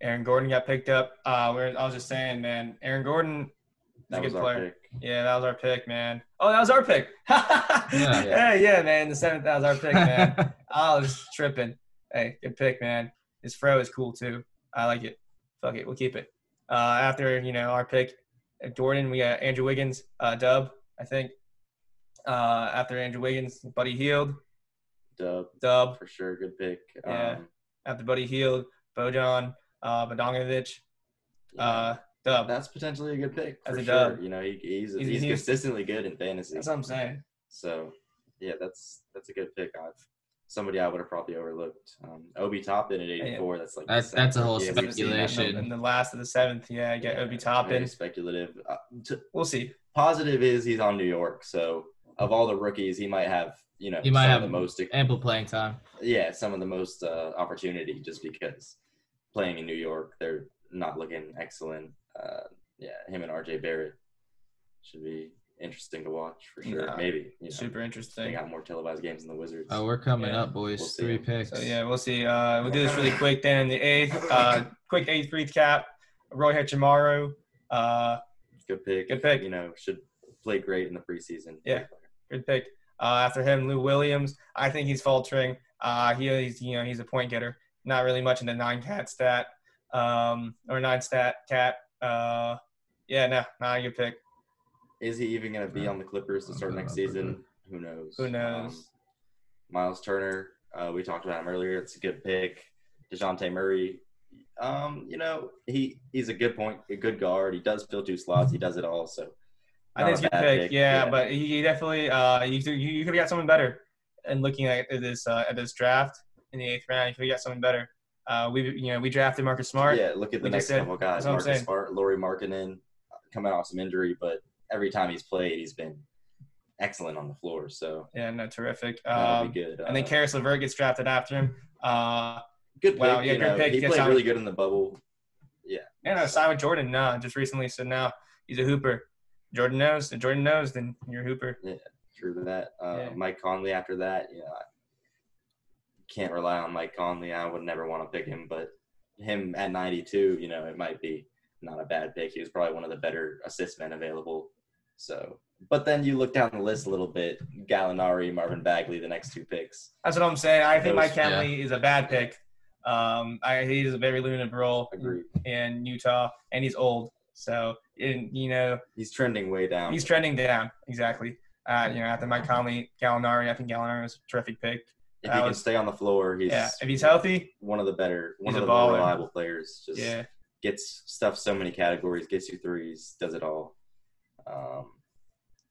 Aaron Gordon got picked up. Uh, we're, I was just saying, man, Aaron Gordon is a That good was our player. pick. Yeah, that was our pick, man. Oh, that was our pick. yeah. yeah, man. The seventh, that was our pick, man. I was tripping. Hey, good pick, man. His fro is cool too. I like it. Fuck it, we'll keep it. Uh, after you know our pick, at Jordan, we got Andrew Wiggins, uh, Dub, I think. Uh, after Andrew Wiggins, Buddy Hield, Dub Dub. for sure. Good pick. Yeah. Um, After Buddy Hield, Bojan, uh, yeah. Dub. That's potentially a good pick That's for a sure. dub. You know, he, he's He's- he's, he's- consistently good in fantasy. That's what I'm saying. So, yeah, that's that's a good pick. I've, somebody I would have probably overlooked. Um, Obi Toppin at 84. That's like That's- that's a whole yeah, we've seen that. speculation. And the last of the seventh, yeah, I get Yeah, Obi Very Toppin. speculative. Uh, to, We'll see. positive is he's on New York. So of all the rookies, he might have you know He might have the most ample playing time. yeah some of the most uh, opportunity just because playing in New York they're not looking excellent. Uh, yeah, him and RJ Barrett should be interesting to watch for sure. Nah, Maybe you know, Super they interesting. got more televised games than the Wizards. Oh, we're coming Yeah. up, boys. We'll. Three picks. So yeah, we'll see. Uh, we'll do this really quick. Then in the eighth, uh, quick eighth recap. Rui Hachimura, uh, good pick. Good pick. You know, should play great in the preseason. Yeah. good pick. Uh, after him, Lou Williams. I think he's faltering. Uh, he, he's you know he's a point getter. Not really much in the nine cat stat um, or nine stat cat. Uh, yeah, no, not a good pick. Is he even going to be on the Clippers to start next season? Who knows? Who knows? Um, Miles Turner, uh, we talked about him earlier. It's a good pick. Dejounte Murray, um, you know, he he's a good point, a good guard. He does fill two slots. He does it all. So I think it's a good bad pick. Yeah, but he, he definitely uh, you could you, you could have got someone better. And looking at this uh, at this draft in the eighth round, you could have got someone better. Uh, we you know we drafted Marcus Smart. yeah, look at the We next said- couple guys. Marcus. Smart, Lauri Markkanen, coming off some injury, but every time he's played, he's been excellent on the floor. So Yeah, no, terrific. Um, good. and then Uh, Caris LeVert gets drafted after him. Uh, good pick. Wow, yeah, good know, pick. He played really good in the bubble. Yeah, Yeah, no, with Jordan uh, just recently, so now he's a hooper. Jordan knows. If Jordan knows, then you're a hooper. True to that. Uh, Yeah. Mike Conley after that, I can't rely on Mike Conley. I would never want to pick him, but him at 92, you know, it might be not a bad pick. He was probably one of the better assist men available. So, but then you look down the list a little bit: Gallinari, Marvin Bagley, the next two picks. That's what I'm saying. I think Those- Mike Conley is a bad pick. Um, I, he's a very limited role Agreed. in Utah, and he's old. So, in, you know, He's trending way down. he's trending down. Exactly. Uh, you know, after Mike Conley, Gallinari, I think Gallinari was a terrific pick. If that he can stay on the floor, he's yeah, if he's healthy, one of the better, one of the more reliable players. Just yeah. gets stuff so many categories, gets you threes, does it all. Um,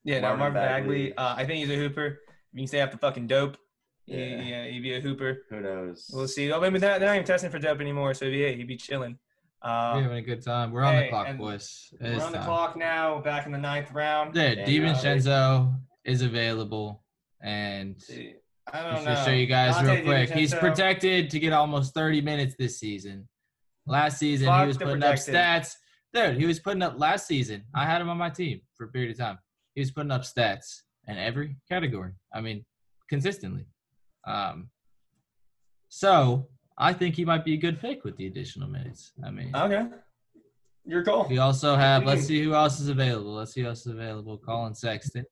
Yeah, no, Marvin Marvin Bagley. Bagley. Uh, I think he's a hooper. If you can stay after fucking dope. Yeah. Yeah. He, yeah, he'd be a hooper. who knows? We'll see. Oh, maybe they're, they're not even testing for dope anymore, so yeah, he'd be chilling. We're Uh, having a good time. We're on hey, the clock, boys. It we're is on the time. clock now, back in the ninth round. Yeah, And, uh, DiVincenzo is available, and I don't just know. to show you guys Donte real quick, he's protected to get almost 30 minutes this season. Last season, Fuck he was putting up stats. Dude, he was putting up last season. I had him on my team for a period of time. He was putting up stats in every category. I mean, consistently. Um, so I think he might be a good pick with the additional minutes. I mean, Okay. Your call. we also have. Let's see who else is available. Let's see who else is available. Colin Sexton.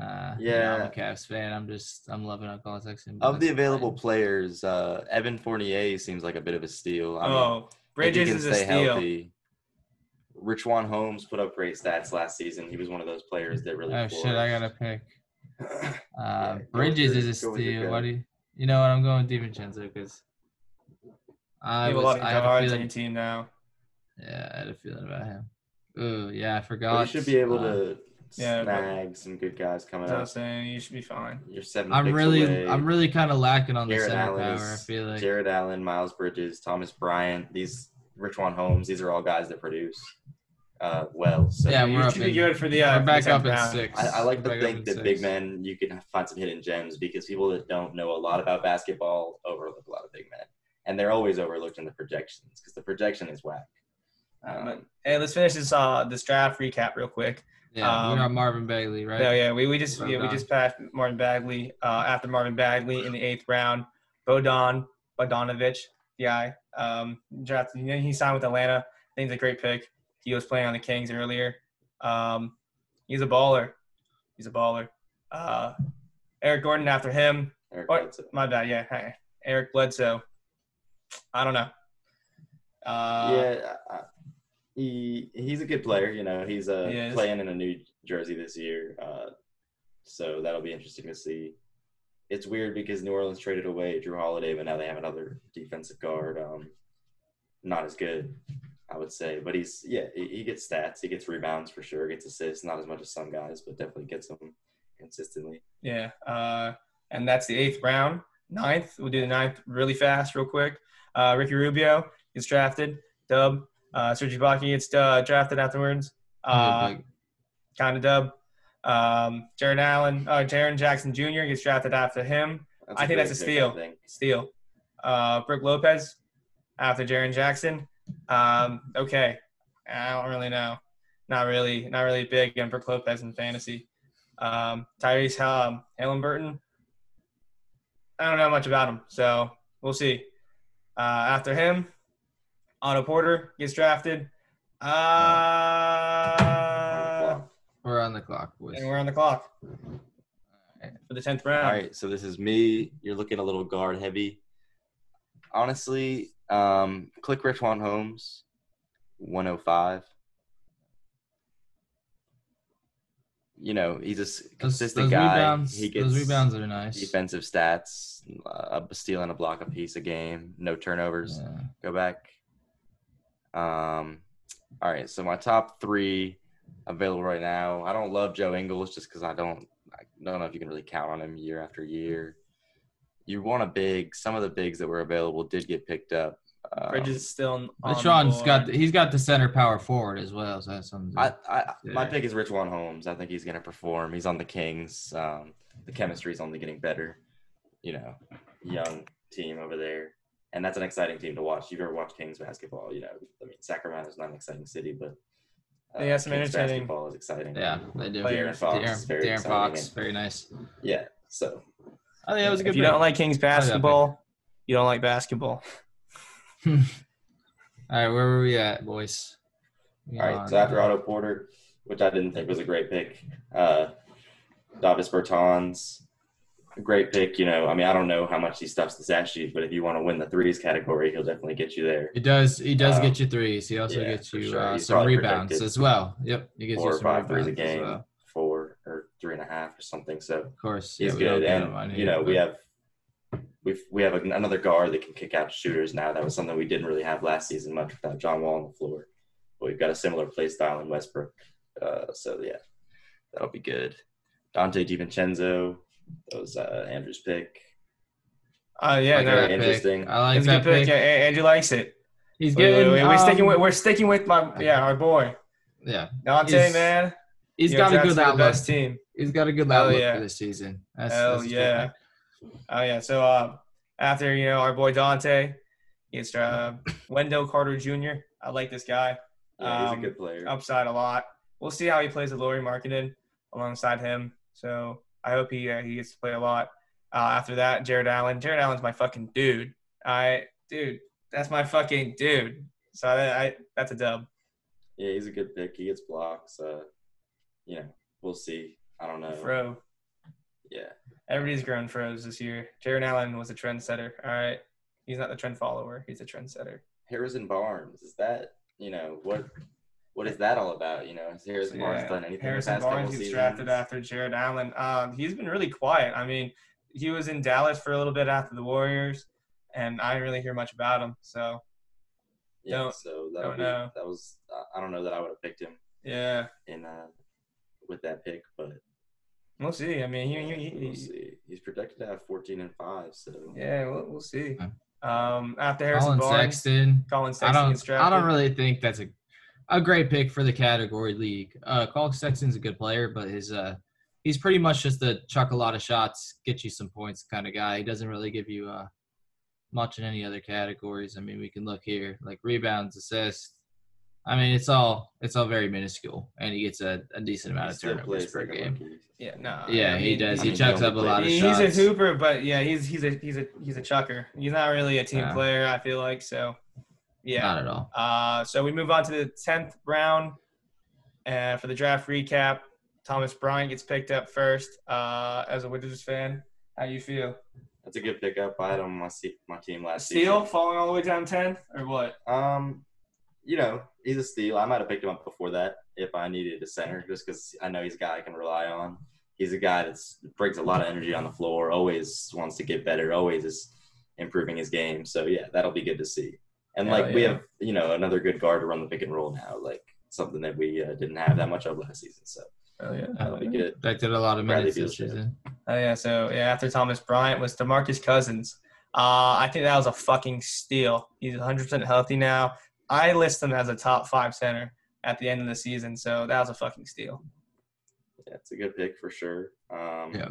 Uh, yeah, I'm a Cavs fan. I'm just I'm loving on Colin Sexton. of the available fine. players, uh, Evan Fournier seems like a bit of a steal. I mean, Oh, if he Bridges can is a stay steal. healthy. Richaun Holmes put up great stats last season. He was one of those players that really. Oh shit! I gotta pick. Uh, Yeah, Bridges your- is a go with your steal. What do you? You know what? I'm going with DiVincenzo because You I have a lot of I had a guards on feeling. your team now. Yeah, I had a feeling about him. Ooh, yeah, I But forgot. you should be able Uh, to yeah, but- snag some good guys coming That's I'm up. saying. You should be fine. You're seven. I'm really, away. I'm really kind of lacking on the center Allen power. I feel like. Jarrett Allen, Miles Bridges, Thomas Bryant. These Richaun Holmes. These are all guys that produce uh, well. So Yeah, we're up should be in- good for the. Uh, We're back up 10th in round. six. I, I like We're to think that six. big men you can find some hidden gems because people that don't know a lot about basketball overlook a lot of big men, and they're always overlooked in the projections because the projection is whack. Um, hey, let's finish this uh this draft recap real quick. Yeah, Um, we're on Marvin Bagley, right? No, yeah, we, we just Well yeah, we just passed Marvin Bagley. Uh, after Marvin Bagley in the eighth round, Bogdan Bogdanovic, the guy, um, drafted. You know, he signed with Atlanta. I think he's a great pick. He was playing on the Kings earlier. Um, he's a baller. He's a baller. Uh, Eric Gordon after him. Eric What? Bledsoe. My bad. Yeah, hey, Eric Bledsoe. I don't know. Uh, yeah, I- he he's a good player. You know, he's uh, He playing in a new jersey this year, uh, so that'll be interesting to see. It's weird because New Orleans traded away Jrue Holiday, but now they have another defensive guard. Um, not as good, I would say, but he's yeah, he, he gets stats, he gets rebounds for sure, gets assists, not as much as some guys, but definitely gets them consistently. Yeah. Uh, and that's the eighth round. Ninth, we'll do the ninth really fast, real quick. Uh, Ricky Rubio gets drafted. Dub. Uh, Serge Ibaka gets uh, drafted afterwards. Uh, kind of dub. Um, Jarrett Allen, uh, Jaren Jackson Jr. gets drafted after him. I think that's a steal. I think. Steal. Uh, Brooke Lopez after Jaren Jackson. Um, okay. I don't really know. Not really, not really big on Brooke Lopez in fantasy. Um, Tyrese um, Haliburton. I don't know much about him, so we'll see. Uh, after him, Otto Porter gets drafted. Uh, We're on the clock, boys. and we're on the clock for the tenth round. All right, so this is me. You're looking a little guard heavy. Honestly, um, click Richaun Holmes, 105. You know, he's a s- Those, consistent those guy. rebounds, he gets those rebounds are nice. defensive stats, uh, a steal and a block a piece a game, no turnovers. Yeah. Go back. Um, all right, so my top three available right now. I don't love Joe Ingles just because I don't. I don't know if you can really count on him year after year. You want a big. Some of the bigs that were available did get picked up. Um, Bridges is still on. But the Sean's board. got he's got the center power forward as well, so that's something. I, I my pick is Richaun Holmes. I think he's going to perform. He's on the Kings. Um, the chemistry is only getting better. You know, young team over there. And that's an exciting team to watch. If you've ever watched Kings basketball, you know, I mean, Sacramento's not an exciting city, but uh, They got some Kings entertaining basketball is exciting. Yeah, they do. Players. De'Aaron Fox De'Aaron, is very De'Aaron exciting Fox, and- very nice. Yeah, so I think that was a good. If you pick. don't like Kings basketball, you don't like basketball. All right, where were we at, boys? We all right. So after Otto Porter, which I didn't think was a great pick, uh, Davis Bertans, a great pick. You know, I mean, I don't know how much he stuffs the stat sheet, but if you want to win the threes category, he'll definitely get you there. He does. He does Um, get you threes. He also yeah, gets you sure. uh, some rebounds as well. Yep, he gets Four you or some five threes a game, well. four or three and a half or something. So Of course, he's yeah, good, and you know we have we've we have another guard that can kick out shooters now. That was something we didn't really have last season much without John Wall on the floor. But we've got a similar play style in Westbrook, uh, so yeah, that'll be good. Donte DiVincenzo, that was uh, Andrew's pick. Uh, yeah, like no, that pick. interesting. I like it's a that good pick. pick. Yeah, Andrew likes it. He's We- getting. we, are sticking um, with we're sticking with my yeah our boy Yeah, Donte He's- man. he's you got know, a good the outlook. best team. He's got a good Hell outlook yeah. for this season. That's, Hell that's yeah. Oh yeah. So uh, after you know our boy Donte, it's uh, Wendell Carter Jr. I like this guy. Yeah, he's Um, a good player. Upside a lot. We'll see how he plays with Lauri Markkanen alongside him. So I hope he uh, he gets to play a lot. Uh, after that, Jarrett Allen. Jarrett Allen's my fucking dude. I dude, that's my fucking dude. So I, I that's a dub. Yeah, he's a good pick. He gets blocks. Uh, you know, we'll see. I don't know. Fro. Yeah, Everybody's grown froze this year. Jarrett Allen was a trendsetter. All right. He's not the trend follower. He's a trendsetter. Harrison Barnes. Is that you know what? What is that all about? You know, has Harrison Barnes done anything? Harrison the past Barnes couple gets drafted after Jarrett Allen. Um, he's been really quiet. I mean, he was in Dallas for a little bit after the Warriors, and I didn't really hear much about him. So Yeah, Don't- so that'll don't be, know. that was I- I don't know that I would have picked him yeah, in uh with that pick, but we'll see. I mean, he, he, he, we'll see. He's projected to have 14 and five, so yeah, we'll, we'll see. Um, after Harrison Colin Barnes, Sexton. Colin I Sexton gets don't. I don't really think that's a a great pick for the category league. Uh, Colin Sexton's a good player, but his uh, he's pretty much just a chuck a lot of shots, get you some points kind of guy. He doesn't really give you uh much in any other categories. I mean, we can look here like rebounds, assists. I mean, it's all it's all very minuscule, and he gets a, a decent amount he of still turnovers plays per like game. Yeah, no. Yeah, I he mean, does. I He mean, chucks up a lot of He- shots. he's a hooper, but yeah, he's he's a he's a he's a chucker. He's not really a team Yeah. player. I feel like so. Yeah. Not at all. Uh, so we move on to the tenth round, and for the draft recap, Thomas Bryant gets picked up first. Uh, as a Wizards fan, how you feel? That's a good pickup. I had him on my my team last Steal season. falling all the way down ten or what? Um, you know, he's a steal. I might have picked him up before that if I needed a center, just because I know he's a guy I can rely on. He's a guy that brings a lot of energy on the floor. Always wants to get better. Always is improving his game. So yeah, that'll be good to see. And Hell like we have, you know, another good guard to run the pick and roll now. Like something that we uh, didn't have that much of last season. So Oh yeah. that'll be good. That did a lot of Bradley minutes this season. Oh yeah, so yeah, after Thomas Bryant was Demarcus Cousins. Uh, I think that was a fucking steal. He's 100% healthy now. I list him as a top five center at the end of the season, so that was a fucking steal. Yeah, it's a good pick for sure. Um, Yeah.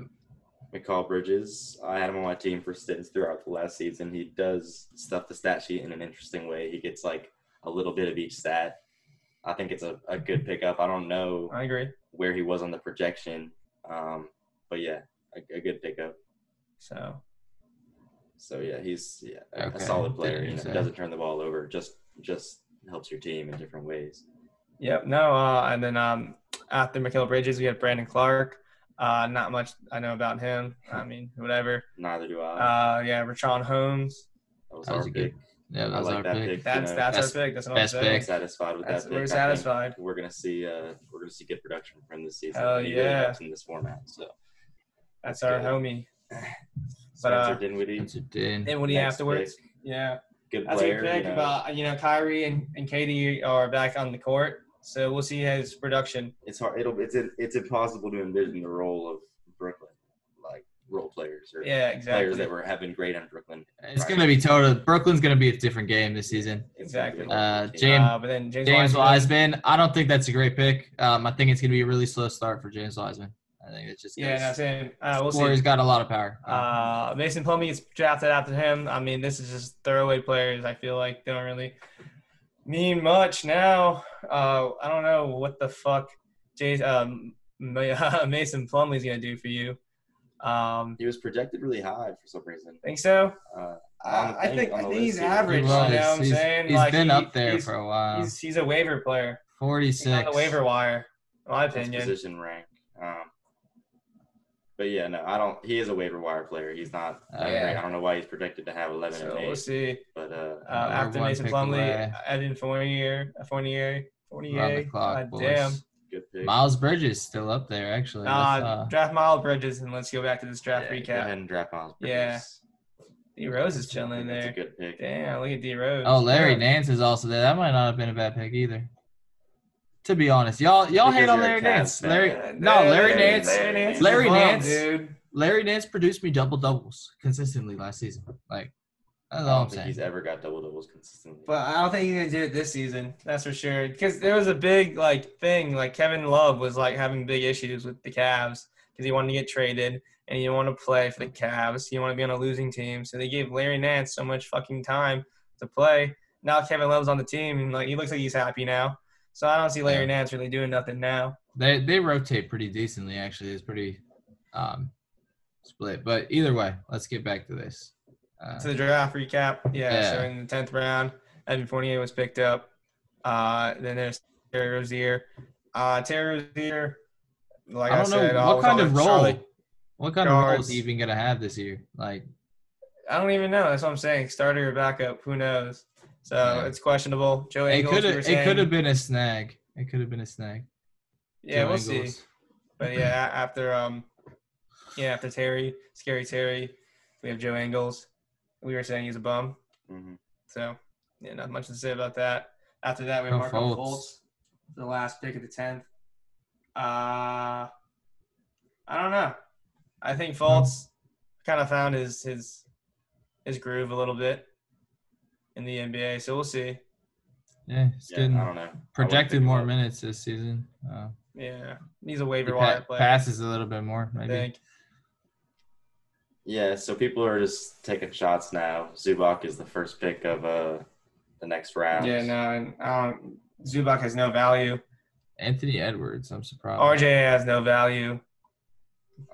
Mikal Bridges, I had him on my team for stints throughout the last season. He does stuff the stat sheet in an interesting way. He gets like a little bit of each stat. I think it's a, a good pickup. I don't know I agree. where he was on the projection, um, but yeah, a, a good pickup. So So yeah, he's yeah a, a solid player. didn't You know, say. doesn't turn the ball over. Just just helps your team in different ways. Yep. No. Uh, and then um, after Mikal Bridges, we had Brandon Clarke. Uh, not much I know about him. I mean, whatever. Neither do I. Uh, yeah, Richaun Holmes. that was that was our a good- pick. Yeah, that I was like our that pick. pick. That's you know, that's best- our pick. That's what best I'm I'm pick. satisfied with That's- that. we're pick. I think satisfied. We're gonna see. Uh, we're gonna see good production from this season. Hell He really yeah. in this format. So That's our good. homie. Spencer uh, Dinwiddie, That's a din. And Woody Next afterwards. Yeah. good That's player. a good pick. you know. About you know, Kyrie and, and Katie are back on the court, so we'll see his production. it's hard. It'll. It's it's impossible to envision the role of Brooklyn, like role players or Yeah, exactly. players that were having great on Brooklyn. It's gonna be total. Brooklyn's gonna be a different game this season. It's gonna be a Exactly. Uh. James- Uh, but then James, James Wiseman, Wiseman. I don't think that's a great pick. Um, I think it's gonna be a really slow start for James Wiseman. I think it's just Yeah, no, same. Uh, we'll Warriors see. got a lot of power. Uh, Mason Plumlee gets drafted after him. I mean, this is just throwaway players. I feel like they don't really mean much now. Uh, I don't know what the fuck Jay, um, Mason Plumlee's gonna do for you. Um, He was projected really high for some reason. think so? Uh, on the I think I think he's here. average. He You know what I'm He's- saying? he's Like, been he- up there for a while. He's he's a waiver player. He's 46. on the waiver wire, in my His opinion. position rank. Um, but yeah, no, I don't. He is a waiver wire player. He's not that Uh, great. I don't know why he's projected to have 11 So and 8. we'll see. But uh, Uh, we're after one Mason pick Plumlee, away. Evan Fournier, Fournier, Run the Fournier. clock, God boys. damn. good pick. Miles Bridges still up there, actually. Nah, uh, draft Miles Bridges and let's go back to this draft Yeah, Go recap. ahead and draft Miles Bridges. Yeah. Bridges. D Rose is chilling in That's a there. good pick. Damn, look at D Rose. oh, Larry Yeah. Nance is also there. That might not have been a bad pick either. To be honest, y'all y'all hate on Larry Nance. Larry, Yeah, no, Larry Larry, Nance. Larry Nance. Larry Nance- dude. Larry Nance produced me double doubles consistently last season. Like that's I all I'm don't think saying. he's ever got double doubles consistently. But I don't think he's gonna do it this season. That's for sure. Because there was a big like thing. Like Kevin Love was like having big issues with the Cavs because he wanted to get traded and he didn't want to play for the Cavs. He wanted to be on a losing team. So they gave Larry Nance so much fucking time to play. Now Kevin Love's on the team and like he looks like he's happy now. So I don't see Larry Yeah. Nance really doing nothing now. They they rotate pretty decently actually. It's pretty um split. But either way, let's get back to this. Uh, To the draft recap. Yeah, Yeah. So in the tenth round, Evan Fournier was picked up. Uh, then there's Terry Rozier. Uh, Terry Rozier. Like I I, don't know said, uh, what kind of role. Charlotte- What kind of role is he even gonna have this year? Like I don't even know. That's what I'm saying. Starter or backup? Who knows? So Yeah. it's questionable. Joe it could we have were it could have been a snag. It could have been a snag. Yeah, Joe we'll see. But yeah, after um, yeah, after Terry, scary Terry, we have Joe Ingles. We were saying he's a bum. hmm So, yeah, not much to say about that. After that, we have Oh, Markelle Fultz. Fultz, the last pick of the tenth. Uh, I don't know. I think Fultz kind of found his his his groove a little bit in the NBA. So we'll see. Yeah, he's Yeah, getting I don't know. Projected pick more minutes this season. Uh, Yeah, he's a he waiver pa- wire player. passes a little bit more, I maybe. think. Yeah, so people are just taking shots now. Zubac is the first pick of uh the next round. Yeah, no, and, um, Zubac has no value. Anthony Edwards, I'm surprised. RJ has no value.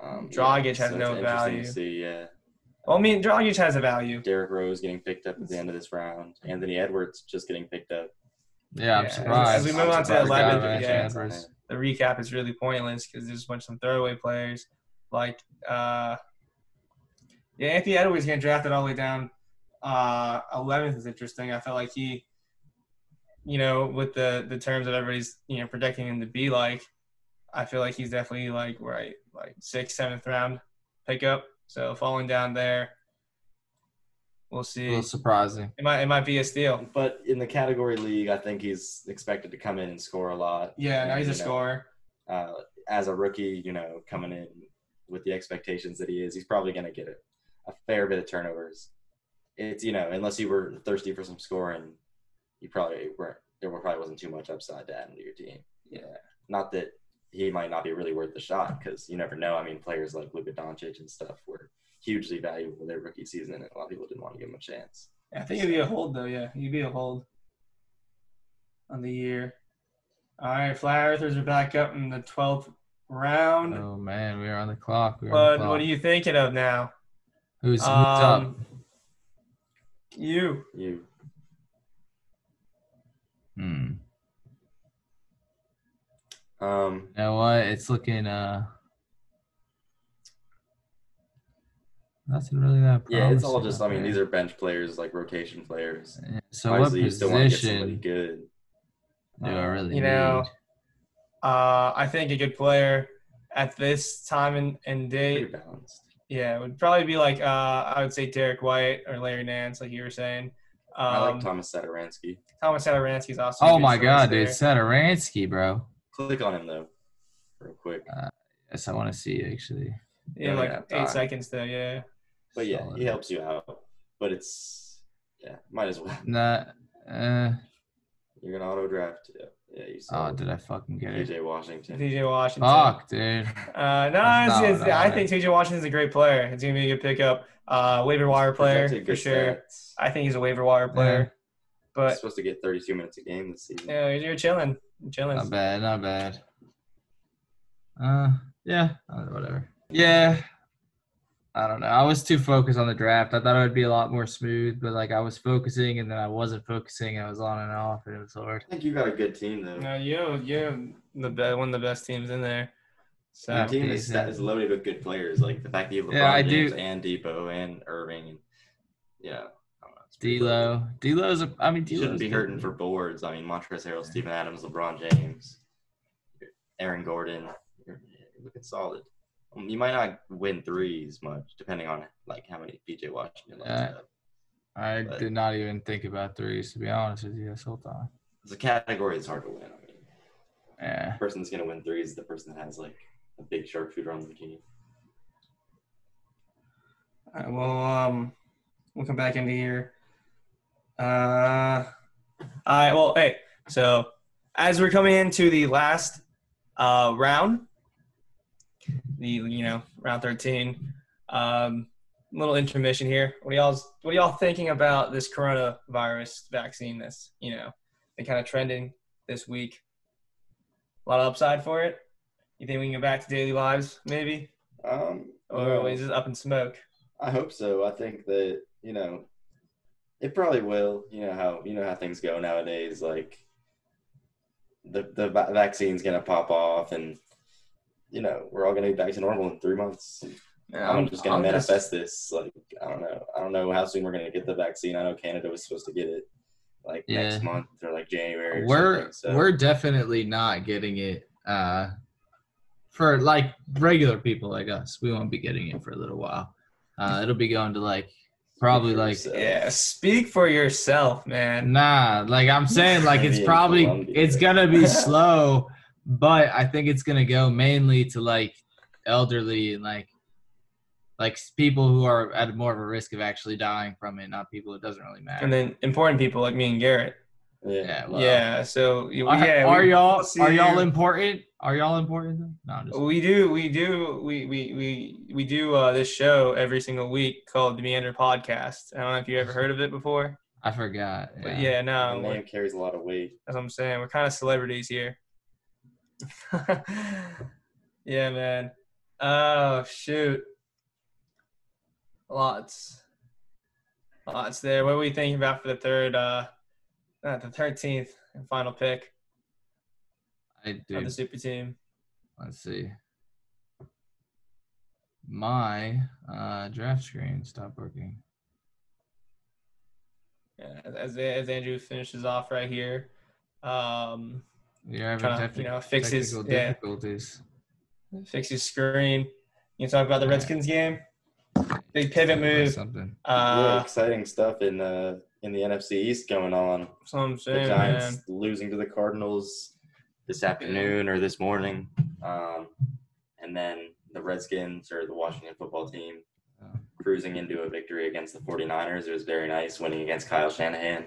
Um, Dragic has so no it's value. See, yeah. Well, I mean, Dragic has a value. Derrick Rose getting picked up at the end of this round. Anthony Edwards just getting picked up. Yeah, I'm Yeah, surprised. as we I'm move on to surprised 11, Dragic yeah. Edwards. the recap is really pointless because there's a bunch of some throwaway players. Like, uh, yeah, Anthony Edwards getting drafted all the way down. Uh, 11th is interesting. I felt like he, you know, with the the terms that everybody's you know projecting him to be like, I feel like he's definitely like right like sixth, seventh round pickup. So falling down there, we'll A see. little surprising. It might it might be a steal. But in the category league, I think he's expected to come in and score a lot. Yeah, now he's a know, scorer. Uh, as a rookie, you know, coming in with the expectations that he is, he's probably going to get a, a fair bit of turnovers. It's you know, unless you were thirsty for some scoring, you probably weren't. There probably wasn't too much upside to add into your team. Yeah. Not that he might not be really worth the shot because you never know. I mean, players like Luka Doncic and stuff were hugely valuable their rookie season, and a lot of people didn't want to give him a chance. I think it'd be a hold though. Yeah, you'd be a hold on the year. All right, flat earthers are back up in the twelfth round. Oh man, we're on the clock. We're on the But clock. what are you thinking of now? Who's, who's up? Um, You. You Hmm. Um, You know what? It's looking uh nothing really that yeah, it's all just. I mean, these are bench players, like rotation players. Yeah, So Obviously, you what still want to get somebody position good. do I really You know, need? Uh, I think a good player at this time and, and Pretty date, balanced. yeah, would probably be like uh, I would say Derrick White or Larry Nance, like you were saying. Um, I like Thomas Satoransky. Thomas Satoransky's also. a Oh my god, there. dude, Satoransky, bro. Click on him though, real quick. Yes, I want to see actually. Yeah, Yeah, like yeah, eight time. seconds though. Yeah. But yeah, Solid. he helps you out. But it's yeah, might as well. Nah, uh, You're gonna auto draft. Yeah. Yeah, you Oh, did I fucking get it? PJ Washington. TJ Washington. Fuck, dude. Uh, no, That's it's, it's, what I I had. think TJ Washington's a great player. It's gonna be a good pickup. Uh, waiver wire player for sure. stats. I think he's a waiver wire player. He's But supposed to get 32 minutes a game this season. yeah, you're chilling, You're chilling. Not bad, not bad. Uh, yeah, uh, whatever. Yeah, I don't know. I was too focused on the draft. I thought it would be a lot more smooth, but like I was focusing and then I wasn't focusing. I was on and off, and it was hard. I think you got a good team though. No, you you're the be- one of the best teams in there. So Your team is, decent. is loaded with good players. Like the fact that you have LeBron Yeah, I James do- and Depot and Irving and yeah. D'Lo, D'Lo's. A, I mean, You D'Lo's shouldn't be hurting for boards. I mean, Montrezl Harrell, Steven Adams, LeBron James, Aaron Gordon. You're, you're looking solid. Um, You might not win threes much, depending on like how many PJ Washington likes Yeah. to. I but- did not even think about threes to be honest with you this whole time. It's a category that's hard to win. I mean, Yeah. the person that's gonna win threes is the person that has like a big sharpshooter on the team. All right, well, um, we'll come back into here. Uh, all right. Well, hey. So, as we're coming into the last uh, round, the you know round thirteen, um, little intermission here. What are y'all What are y'all thinking about this coronavirus vaccine? This you know, been kind of trending this week. A lot of upside for it. You think we can get back to daily lives, maybe, Um, or well, is it up in smoke? I hope so. I think that you know, it probably will. You know how you know how things go nowadays. Like the the va- vaccine's gonna pop off, and you know we're all gonna be back to normal in three months. I'm, just gonna I'm manifest this. Like I don't know. I don't know how soon we're gonna get the vaccine. I know Canada was supposed to get it like Yeah. next month or like January. Or we're so. we're definitely not getting it uh for like regular people like us we won't be getting it for a little while uh it'll be going to like probably like. Yeah, speak for yourself, man. nah like i'm saying like it's probably it's gonna be slow but i think it's gonna go mainly to like elderly and like like people who are at more of a risk of actually dying from it not people it doesn't really matter And then important people like me and Garrett. Yeah. yeah well, yeah, so you- are, are y'all are y'all important are y'all important no just We do, we do, we we we we do uh, this show every single week called the Meander Podcast. I don't know if you ever heard of it before, I forgot. but yeah, no, the we're- name carries a lot of weight. That's what I'm saying. We're kind of celebrities here. yeah, man. Oh shoot. Lots. Lots there. What are we thinking about for the third uh uh, the thirteenth and final pick I of do. the super team? Let's see. My uh, draft screen stopped working. Yeah, as as Andrew finishes off right here. Um You're having Trying to, techni- you know, fix his- technical yeah. difficulties. fix his screen. You talk about the Redskins game? Big pivot move. Something. Really Uh exciting stuff in uh in the NFC East going on. that's what I'm The Giants man. losing to the Cardinals this afternoon or this morning, um, and then the Redskins or the Washington football team cruising into a victory against the 49ers. It was very nice winning against Kyle Shanahan,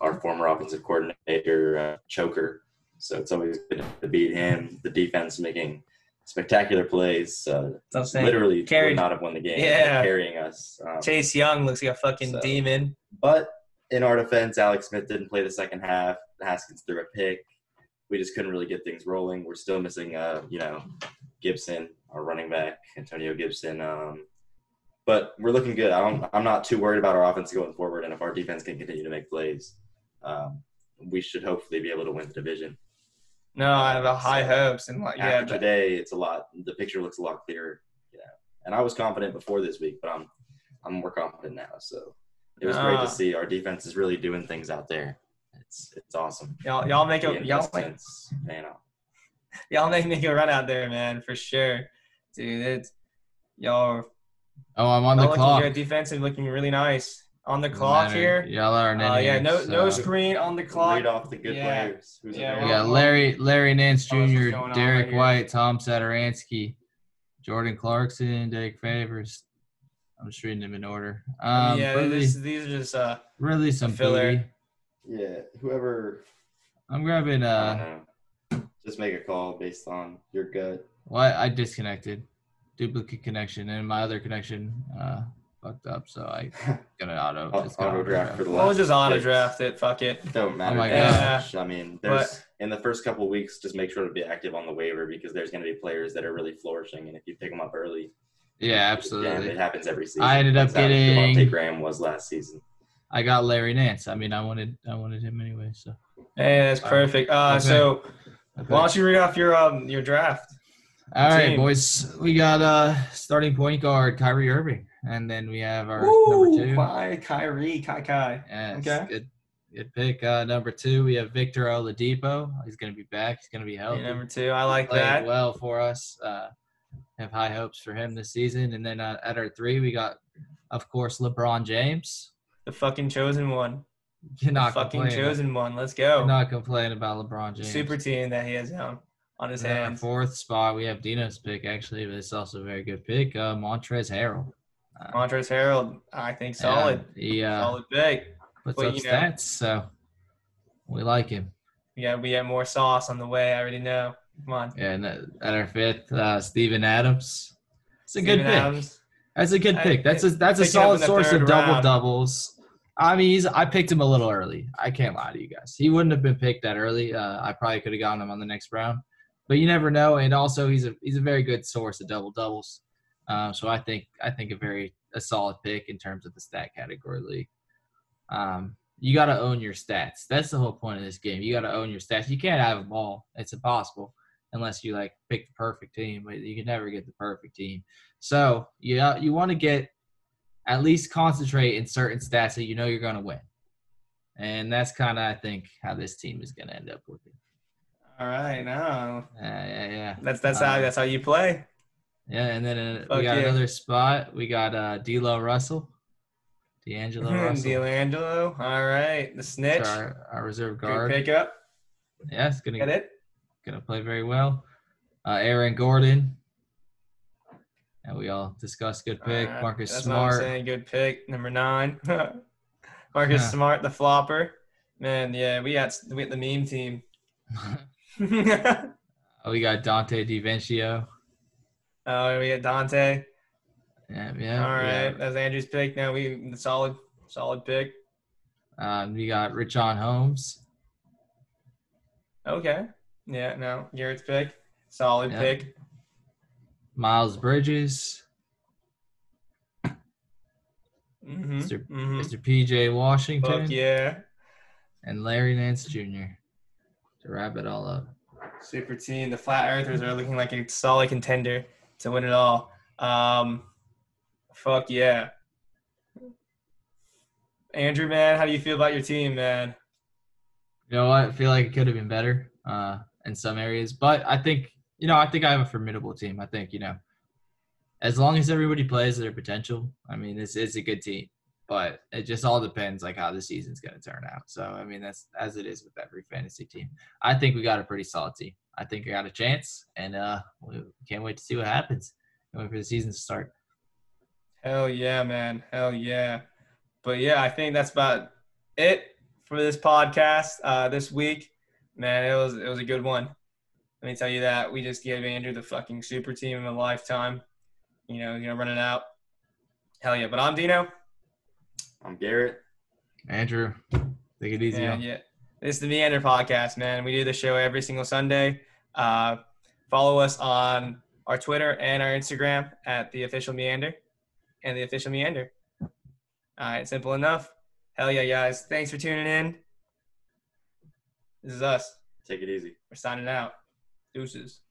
our former offensive coordinator, uh, choker. So it's always good to beat him. The defense making spectacular plays. Uh, I'm saying. literally Carried- would not have won the game. Yeah. carrying us. Um, Chase Young looks like a fucking So- demon. But in our defense, Alex Smith didn't play the second half. Haskins threw a pick. We just couldn't really get things rolling. We're still missing, uh, you know, Gibson, our running back, Antonio Gibson. Um, but we're looking good. I don't, I'm not too worried about our offense going forward. And if our defense can continue to make plays, um, we should hopefully be able to win the division. No, I have a high So, hopes and like yeah, After but, today, it's a lot. The picture looks a lot clearer. Yeah, and I was confident before this week, but I'm I'm more confident now. So it was great Ah. to see our defense is really doing things out there. It's it's awesome. y'all y'all make a y'all make, man. uh, y'all make me a run out there, man, for sure, dude. It's y'all Oh, I'm on the y'all looking clock. good defense and looking really nice on the clock matter. here. Y'all are an Uh, yeah, no idiot, no screen on the clock. Read off the good Yeah. players. Who's Yeah, We got Larry Larry Nance Jr., Derrick right? White, Tom Satoransky, Jordan Clarkson, Derrick Favors. I'm just reading them in order. Um, yeah, really, this, these are just uh really some filler. booty. Yeah, whoever I'm grabbing. I Uh. Just make a call based on your gut. well, I disconnected, duplicate connection, and my other connection uh fucked up, so I gonna auto. Just auto draft for the We'll just auto picks. draft it. Fuck it. Don't matter Oh my gosh. much. I mean, there's in the first couple weeks, just make sure to be active on the waiver because there's going to be players that are really flourishing, and if you pick them up early, Yeah, yeah, absolutely. it happens every season. I ended up That's how getting- Devonte' Graham was last season. I got Larry Nance. I mean, I wanted I wanted him anyway. So Hey, that's perfect. Uh, Okay. so Okay. why don't you read off your um your draft? All right, team. boys. We got uh starting point guard Kyrie Irving, and then we have our Ooh, number two. Why Kyrie? Kai Kai. Yes, Okay. good, good pick. Uh, number two, we have Victor Oladipo. He's gonna be back. He's gonna be healthy. number two. I like Played that. well for us. Uh, have high hopes for him this season. And then uh, at our three, we got, of course, LeBron James. The fucking chosen one. You're The not fucking chosen one. Let's You're go. not complaining about LeBron James. Super team that he has on on his And hands. fourth spot, we have Dino's pick actually, but it's also a very good pick. Uh, Montrezl Harrell. Uh, Montrezl Harrell, I think solid. yeah, he uh, Solid pick. puts But, up you know- stats, so we like him. Yeah, we got more sauce on the way. I already know. Come on. Yeah, and at at our fifth, uh, Steven Adams. It's a good pick. Adams. That's a good pick. That's a that's a picked him up solid source of double round. doubles. I mean, he's I picked him a little early. I can't lie to you guys. He wouldn't have been picked that early. Uh, I probably could have gotten him on the next round, but you never know. And also, he's a he's a very good source of double doubles. Um, so I think I think a very a solid pick in terms of the stat category league. Um, you got to own your stats. That's the whole point of this game. You got to own your stats. You can't have them all. It's impossible unless you like pick the perfect team. But you can never get the perfect team. So yeah, you want to get at least concentrate in certain stats that you know you're going to win, and that's kind of I think how this team is going to end up looking. All right, now Uh, yeah, yeah, that's that's how Uh, that's how you play. yeah. And then uh, we got yeah. another spot. We got uh, D'Lo Russell, D'Angelo Russell, D'Angelo. All right, the snitch. Our, our reserve Good guard. pickup. Yeah, it's gonna Get it? Gonna play very well. Uh, Aaron Gordon. And we all discussed good pick. Right, Marcus that's what I'm Smart. saying. Good pick. Number nine. Marcus Yeah. Smart, the flopper. Man, yeah, we got we got the meme team. We got Donte DiVincenzo. oh, we got Donte. Yeah, yeah. All right, got- that's Andrew's pick. Now we solid, solid pick. Um, we got Richaun Holmes. Okay. Yeah, no, Garrett's pick. Solid Yeah. pick. Miles Bridges. Mm-hmm. Mr. mm-hmm. Mr. PJ Washington. Fuck yeah. And Larry Nance Jr. To wrap it all up. Super team. The Flat Earthers are looking like a solid contender to win it all. Um, fuck yeah. Andrew, man, how do you feel about your team, man? You know what? I feel like it could have been better uh, in some areas, but I think you know I think I have a formidable team. I think you know, as long as everybody plays their potential, I mean, this is a good team. But it just all depends like how the season's going to turn out. So I mean, that's as it is with every fantasy team. I think we got a pretty solid team. I think we got a chance, and uh, we can't wait to see what happens. Can't wait for the season to start. Hell yeah, man. Hell yeah. But yeah, I think that's about it for this podcast uh, this week. Man, it was it was a good one. Let me tell you that. We just gave Andrew the fucking super team of a lifetime. You know, you know, running out. Hell yeah. But I'm Dino. I'm Garrett. Andrew, take it easy. Yeah, on. yeah. This is the Meander podcast, man. We do the show every single Sunday. Uh, follow us on our Twitter and our Instagram at the official Meander and the official Meander. All right, simple enough. Hell yeah, guys. Thanks for tuning in. This is us. Take it easy. We're signing out. Deuces.